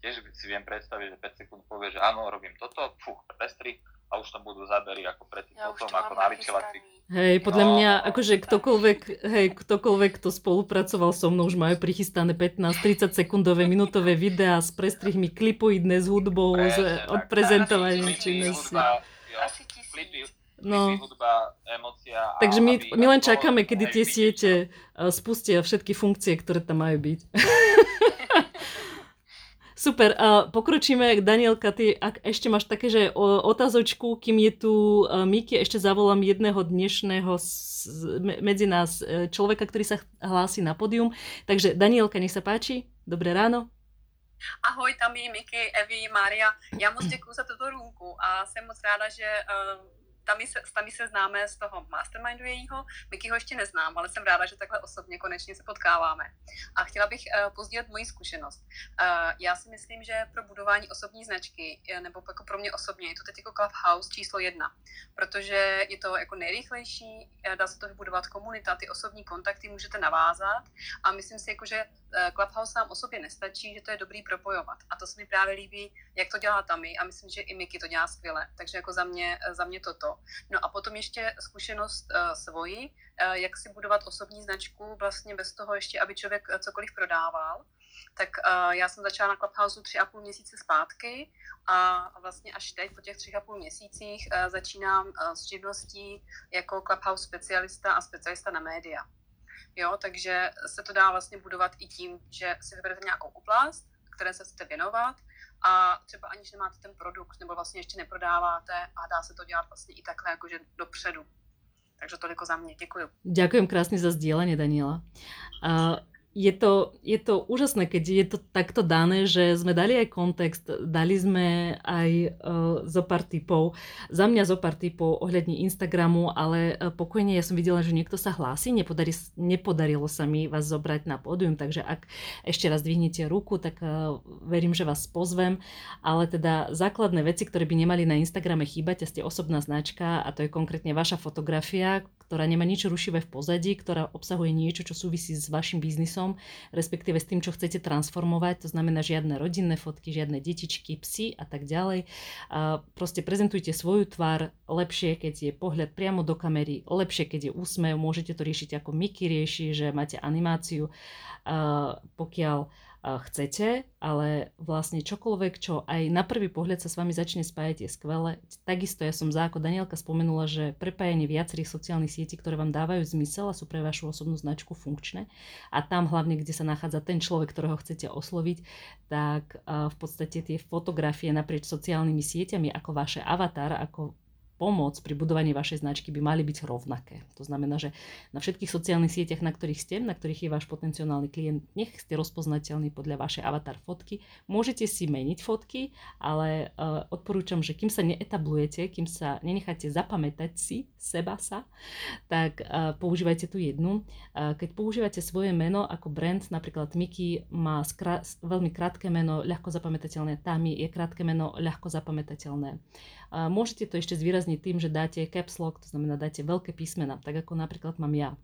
Tiež si viem predstaviť, že 5 sekúnd povie, že áno, robím toto, fuch, prestri a už tam budú zábery ako predtým, už potom, to ako na nachystaný. Hej, podľa No. mňa, akože ktokoľvek, hej, ktokoľvek, kto spolupracoval so mnou, už majú prichystané 15-30 sekundové, minútové videá s prestrihmi klipoidné, s hudbou, s Presne tak. odprezentovaním činnosti. Asi klipy, tisíc. No. hudba, emócia. a Takže my, aby- my len aby čakáme, kedy tie vidieť, siete spustia všetky funkcie, ktoré tam majú byť. Super, a pokročíme. Danielka, ty, ak ešte máš také, že o, otázočku, kým je tu uh, Miki, ešte zavolám jedného dnešného s, me, medzi nás eh, človeka, ktorý sa hlási na pódium. Takže Danielka, nech sa páči. Dobré ráno. Ahoj, tam je Miky, Evi, Mária. Já moc děkuji za tuto růmku a jsem moc ráda, že uh, Tami se, s Tami se známe z toho mastermindu jejího. Miky ho ještě neznám, ale jsem ráda, že takhle osobně konečně se potkáváme. A chtěla bych uh, pozdílet moji zkušenost. Uh, já si myslím, že pro budování osobní značky, eh, nebo jako pro mě osobně, je to teď jako Clubhouse číslo jedna. Protože je to jako nejrychlejší, eh, dá se to vybudovat komunita, ty osobní kontakty můžete navázat a myslím si, jako, že eh, Clubhouse sám o sobě nestačí, že to je dobrý propojovat. A to se mi právě líbí, jak to dělá Tami a myslím, že i Miky to dělá skvěle. Takže jako za mě, za mě toto. No a potom ještě zkušenost uh, svoji, uh, jak si budovat osobní značku vlastně bez toho ještě, aby člověk eh, cokoliv prodával. Tak uh, já jsem začala na Clubhouse tři a půl měsíce zpátky a vlastně až teď po těch třech a půl měsících uh, začínám uh, s živností jako Clubhouse specialista a specialista na média. Jo, takže se to dá vlastně budovat i tím, že si vyberete nějakou oblast, které se chcete věnovat a třeba aniž nemáte ten produkt nebo vlastně ještě neprodáváte a dá se to dělat vlastně i takhle jakože dopředu. Takže toliko za mě, děkuju. Ďakujem krásne za zdieľanie, Daniela. A je to, je to úžasné, keď je to takto dané, že sme dali aj kontext, dali sme aj uh, zo pár typov, za mňa zo pár typov ohľadne Instagramu, ale uh, pokojne ja som videla, že niekto sa hlási, nepodari, nepodarilo sa mi vás zobrať na pódium, takže ak ešte raz dvihnete ruku, tak uh, verím, že vás pozvem, ale teda základné veci, ktoré by nemali na Instagrame chýbať, a ste osobná značka a to je konkrétne vaša fotografia, ktorá nemá nič rušivé v pozadí, ktorá obsahuje niečo, čo súvisí s vašim biznisom biznisom, respektíve s tým, čo chcete transformovať. To znamená žiadne rodinné fotky, žiadne detičky, psy a tak ďalej. A proste prezentujte svoju tvár lepšie, keď je pohľad priamo do kamery, lepšie, keď je úsmev. Môžete to riešiť ako Miky rieši, že máte animáciu. A pokiaľ chcete, ale vlastne čokoľvek, čo aj na prvý pohľad sa s vami začne spájať, je skvelé. Takisto ja som za, ako Danielka spomenula, že prepájanie viacerých sociálnych sietí, ktoré vám dávajú zmysel a sú pre vašu osobnú značku funkčné a tam hlavne, kde sa nachádza ten človek, ktorého chcete osloviť, tak v podstate tie fotografie naprieč sociálnymi sieťami ako vaše avatar, ako pomoc pri budovaní vašej značky by mali byť rovnaké. To znamená, že na všetkých sociálnych sieťach, na ktorých ste, na ktorých je váš potenciálny klient, nech ste rozpoznateľní podľa vašej avatar fotky. Môžete si meniť fotky, ale uh, odporúčam, že kým sa neetablujete, kým sa nenecháte zapamätať si seba sa, tak uh, používajte tu jednu. Uh, keď používate svoje meno ako brand, napríklad Mickey má skra- veľmi krátke meno, ľahko zapamätateľné, Tami je krátke meno, ľahko zapamätateľné. Môžete to ešte zvýrazniť tým, že dáte caps lock, to znamená dáte veľké písmena, tak ako napríklad mám ja.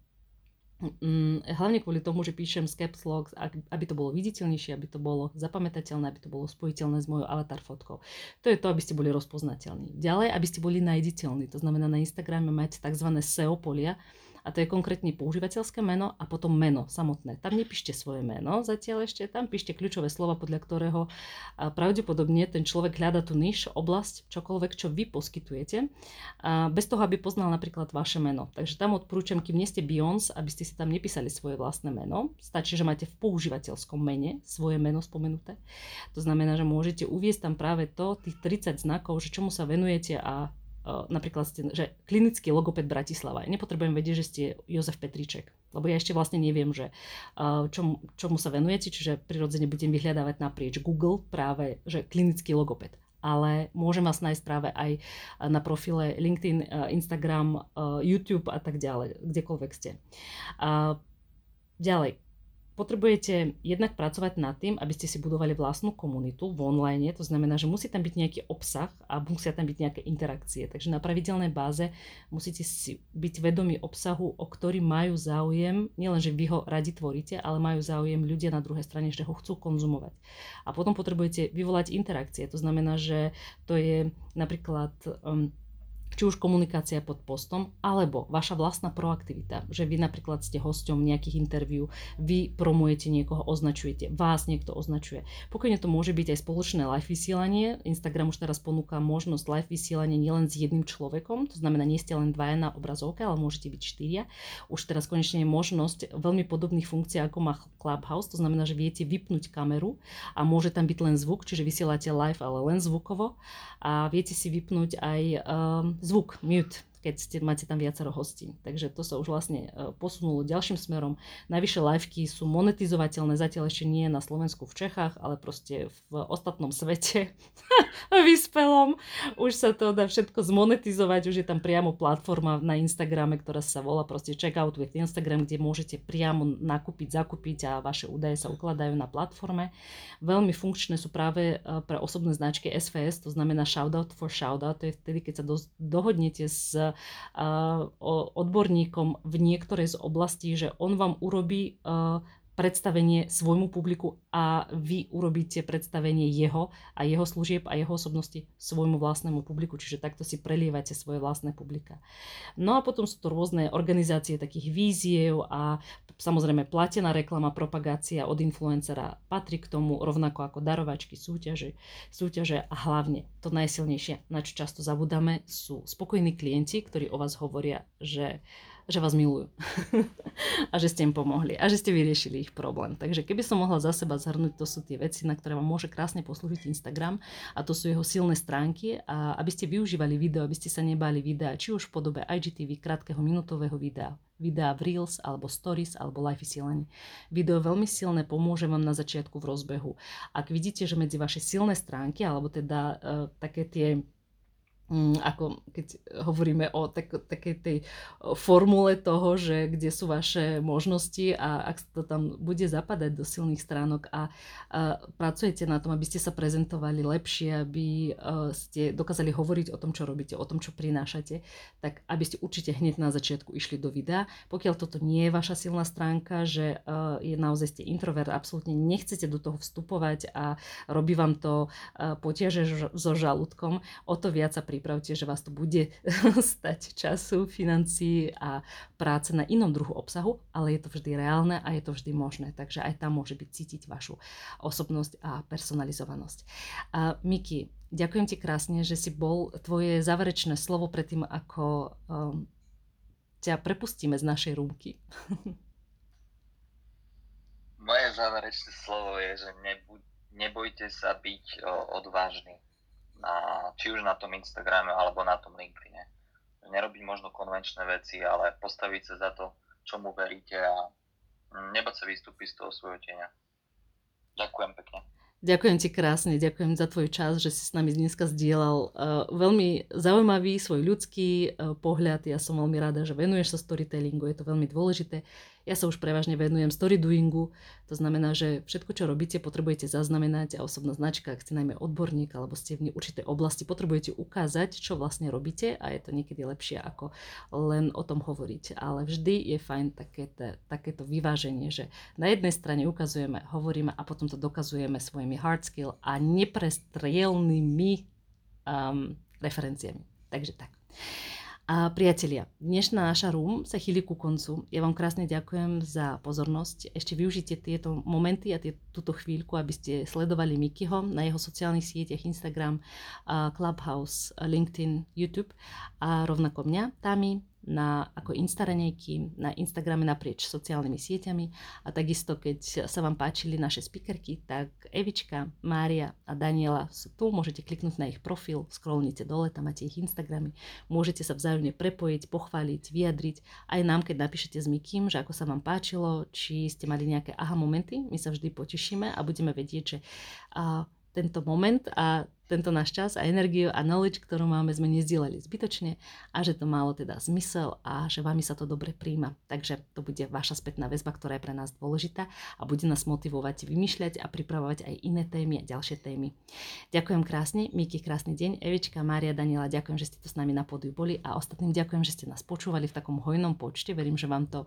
Mm, hlavne kvôli tomu, že píšem z caps lock, aby to bolo viditeľnejšie, aby to bolo zapamätateľné, aby to bolo spojiteľné s mojou avatar fotkou. To je to, aby ste boli rozpoznateľní. Ďalej, aby ste boli nájditeľní. To znamená na Instagrame mať tzv. SEO polia, a to je konkrétne používateľské meno a potom meno samotné. Tam nepíšte svoje meno zatiaľ ešte, tam píšte kľúčové slova, podľa ktorého pravdepodobne ten človek hľada tú niž, oblasť, čokoľvek, čo vy poskytujete, bez toho, aby poznal napríklad vaše meno. Takže tam odporúčam, kým nie ste Beyoncé, aby ste si tam nepísali svoje vlastné meno. Stačí, že máte v používateľskom mene svoje meno spomenuté. To znamená, že môžete uviesť tam práve to, tých 30 znakov, že čomu sa venujete a napríklad ste, že klinický logoped Bratislava. Ja nepotrebujem vedieť, že ste Jozef Petríček, lebo ja ešte vlastne neviem, že čomu, čomu sa venujete, čiže prirodzene budem vyhľadávať naprieč Google práve, že klinický logoped ale môžem vás nájsť práve aj na profile LinkedIn, Instagram, YouTube a tak ďalej, kdekoľvek ste. Ďalej, potrebujete jednak pracovať nad tým, aby ste si budovali vlastnú komunitu v online, to znamená, že musí tam byť nejaký obsah a musia tam byť nejaké interakcie. Takže na pravidelnej báze musíte si byť vedomí obsahu, o ktorý majú záujem, nielen, že vy ho radi tvoríte, ale majú záujem ľudia na druhej strane, že ho chcú konzumovať. A potom potrebujete vyvolať interakcie, to znamená, že to je napríklad um, či už komunikácia pod postom, alebo vaša vlastná proaktivita, že vy napríklad ste hosťom nejakých interviú, vy promujete niekoho, označujete, vás niekto označuje. Pokojne to môže byť aj spoločné live vysielanie. Instagram už teraz ponúka možnosť live vysielania nielen s jedným človekom, to znamená, nie ste len dvaja na obrazovke, ale môžete byť štyria. Už teraz konečne je možnosť veľmi podobných funkcií, ako má Clubhouse, to znamená, že viete vypnúť kameru a môže tam byť len zvuk, čiže vysielate live, ale len zvukovo a viete si vypnúť aj um, zvuk, mute, keď ste, máte tam viacero hostí. Takže to sa už vlastne e, posunulo ďalším smerom. Najvyššie liveky sú monetizovateľné, zatiaľ ešte nie na Slovensku, v Čechách, ale proste v ostatnom svete, vyspelom. Už sa to dá všetko zmonetizovať, už je tam priamo platforma na Instagrame, ktorá sa volá proste Checkout with Instagram, kde môžete priamo nakúpiť, zakúpiť a vaše údaje sa ukladajú na platforme. Veľmi funkčné sú práve e, pre osobné značky SFS, to znamená Shoutout for Shoutout, to je vtedy, keď sa do, dohodnete s odborníkom v niektorej z oblastí, že on vám urobí predstavenie svojmu publiku a vy urobíte predstavenie jeho a jeho služieb a jeho osobnosti svojmu vlastnému publiku, čiže takto si prelievate svoje vlastné publika. No a potom sú to rôzne organizácie takých víziev a samozrejme platená reklama, propagácia od influencera patrí k tomu rovnako ako darovačky, súťaže, súťaže a hlavne to najsilnejšie, na čo často zabudáme, sú spokojní klienti, ktorí o vás hovoria, že že vás milujú a že ste im pomohli a že ste vyriešili ich problém. Takže keby som mohla za seba zhrnúť, to sú tie veci, na ktoré vám môže krásne poslúžiť Instagram a to sú jeho silné stránky a aby ste využívali video, aby ste sa nebali videa, či už v podobe IGTV, krátkeho minútového videa, videa v Reels alebo Stories alebo live vysielanie. Video veľmi silné pomôže vám na začiatku v rozbehu. Ak vidíte, že medzi vaše silné stránky alebo teda uh, také tie ako keď hovoríme o tak, takej tej formule toho, že kde sú vaše možnosti a ak to tam bude zapadať do silných stránok a, a pracujete na tom, aby ste sa prezentovali lepšie, aby ste dokázali hovoriť o tom, čo robíte, o tom, čo prinášate, tak aby ste určite hneď na začiatku išli do videa. Pokiaľ toto nie je vaša silná stránka, že je naozaj ste introvert, absolútne nechcete do toho vstupovať a robí vám to potiaže so žalúdkom, o to viac sa pri pripravte, že vás to bude stať času, financií a práce na inom druhu obsahu, ale je to vždy reálne a je to vždy možné. Takže aj tam môže byť cítiť vašu osobnosť a personalizovanosť. A Miki, ďakujem ti krásne, že si bol tvoje záverečné slovo predtým, ako um, ťa prepustíme z našej rúmky. Moje záverečné slovo je, že nebojte sa byť odvážny na, či už na tom Instagrame alebo na tom LinkedIne. Nerobiť možno konvenčné veci, ale postaviť sa za to, čomu veríte a nebať sa vystúpiť z toho svojho tieňa. Ďakujem pekne. Ďakujem ti krásne, ďakujem za tvoj čas, že si s nami dneska zdieľal uh, veľmi zaujímavý svoj ľudský uh, pohľad. Ja som veľmi rada, že venuješ sa storytellingu, je to veľmi dôležité. Ja sa už prevažne venujem story doingu, to znamená, že všetko, čo robíte, potrebujete zaznamenať a osobná značka, ak ste najmä odborník alebo ste v určitej oblasti, potrebujete ukázať, čo vlastne robíte a je to niekedy lepšie ako len o tom hovoriť. Ale vždy je fajn takéto, takéto vyváženie, že na jednej strane ukazujeme, hovoríme a potom to dokazujeme svojimi hard skill a neprestrielnými um, referenciami. Takže tak. A priatelia, dnešná naša room sa chýli ku koncu. Ja vám krásne ďakujem za pozornosť. Ešte využite tieto momenty a tie, túto chvíľku, aby ste sledovali Mikyho na jeho sociálnych sieťach Instagram, Clubhouse, LinkedIn, YouTube a rovnako mňa, Tami, na, ako instaranejky na Instagrame naprieč sociálnymi sieťami. A takisto, keď sa vám páčili naše speakerky, tak Evička, Mária a Daniela sú tu, môžete kliknúť na ich profil, scrollnite dole, tam máte ich Instagramy, môžete sa vzájomne prepojiť, pochváliť, vyjadriť, aj nám, keď napíšete s Mikým, že ako sa vám páčilo, či ste mali nejaké aha momenty, my sa vždy potešíme a budeme vedieť, že a, tento moment a tento náš čas a energiu a knowledge, ktorú máme, sme nezdielali zbytočne a že to malo teda zmysel a že vami sa to dobre príjma. Takže to bude vaša spätná väzba, ktorá je pre nás dôležitá a bude nás motivovať vymýšľať a pripravovať aj iné témy a ďalšie témy. Ďakujem krásne, Miki, krásny deň. Evička, Mária, Daniela, ďakujem, že ste tu s nami na pódiu boli a ostatným ďakujem, že ste nás počúvali v takom hojnom počte. Verím, že vám to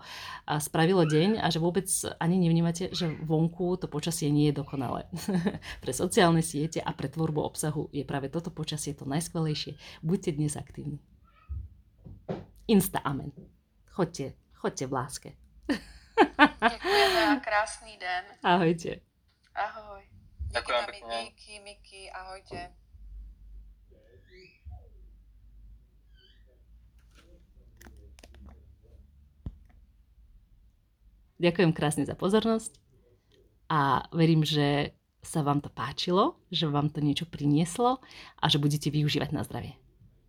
spravilo deň a že vôbec ani nevnímate, že vonku to počasie nie je dokonalé. pre sociálne siete a pre tvorbu obsahu obsahu je práve toto počasie to najskvelejšie. Buďte dnes aktívni. Insta amen. Choďte, choďte v láske. Děkujeme a krásný den. Ahojte. Ahoj. Ďakujem pekne. Díky, Miky, ahojte. Ďakujem krásne za pozornosť a verím, že sa vám to páčilo, že vám to niečo prinieslo a že budete využívať na zdravie.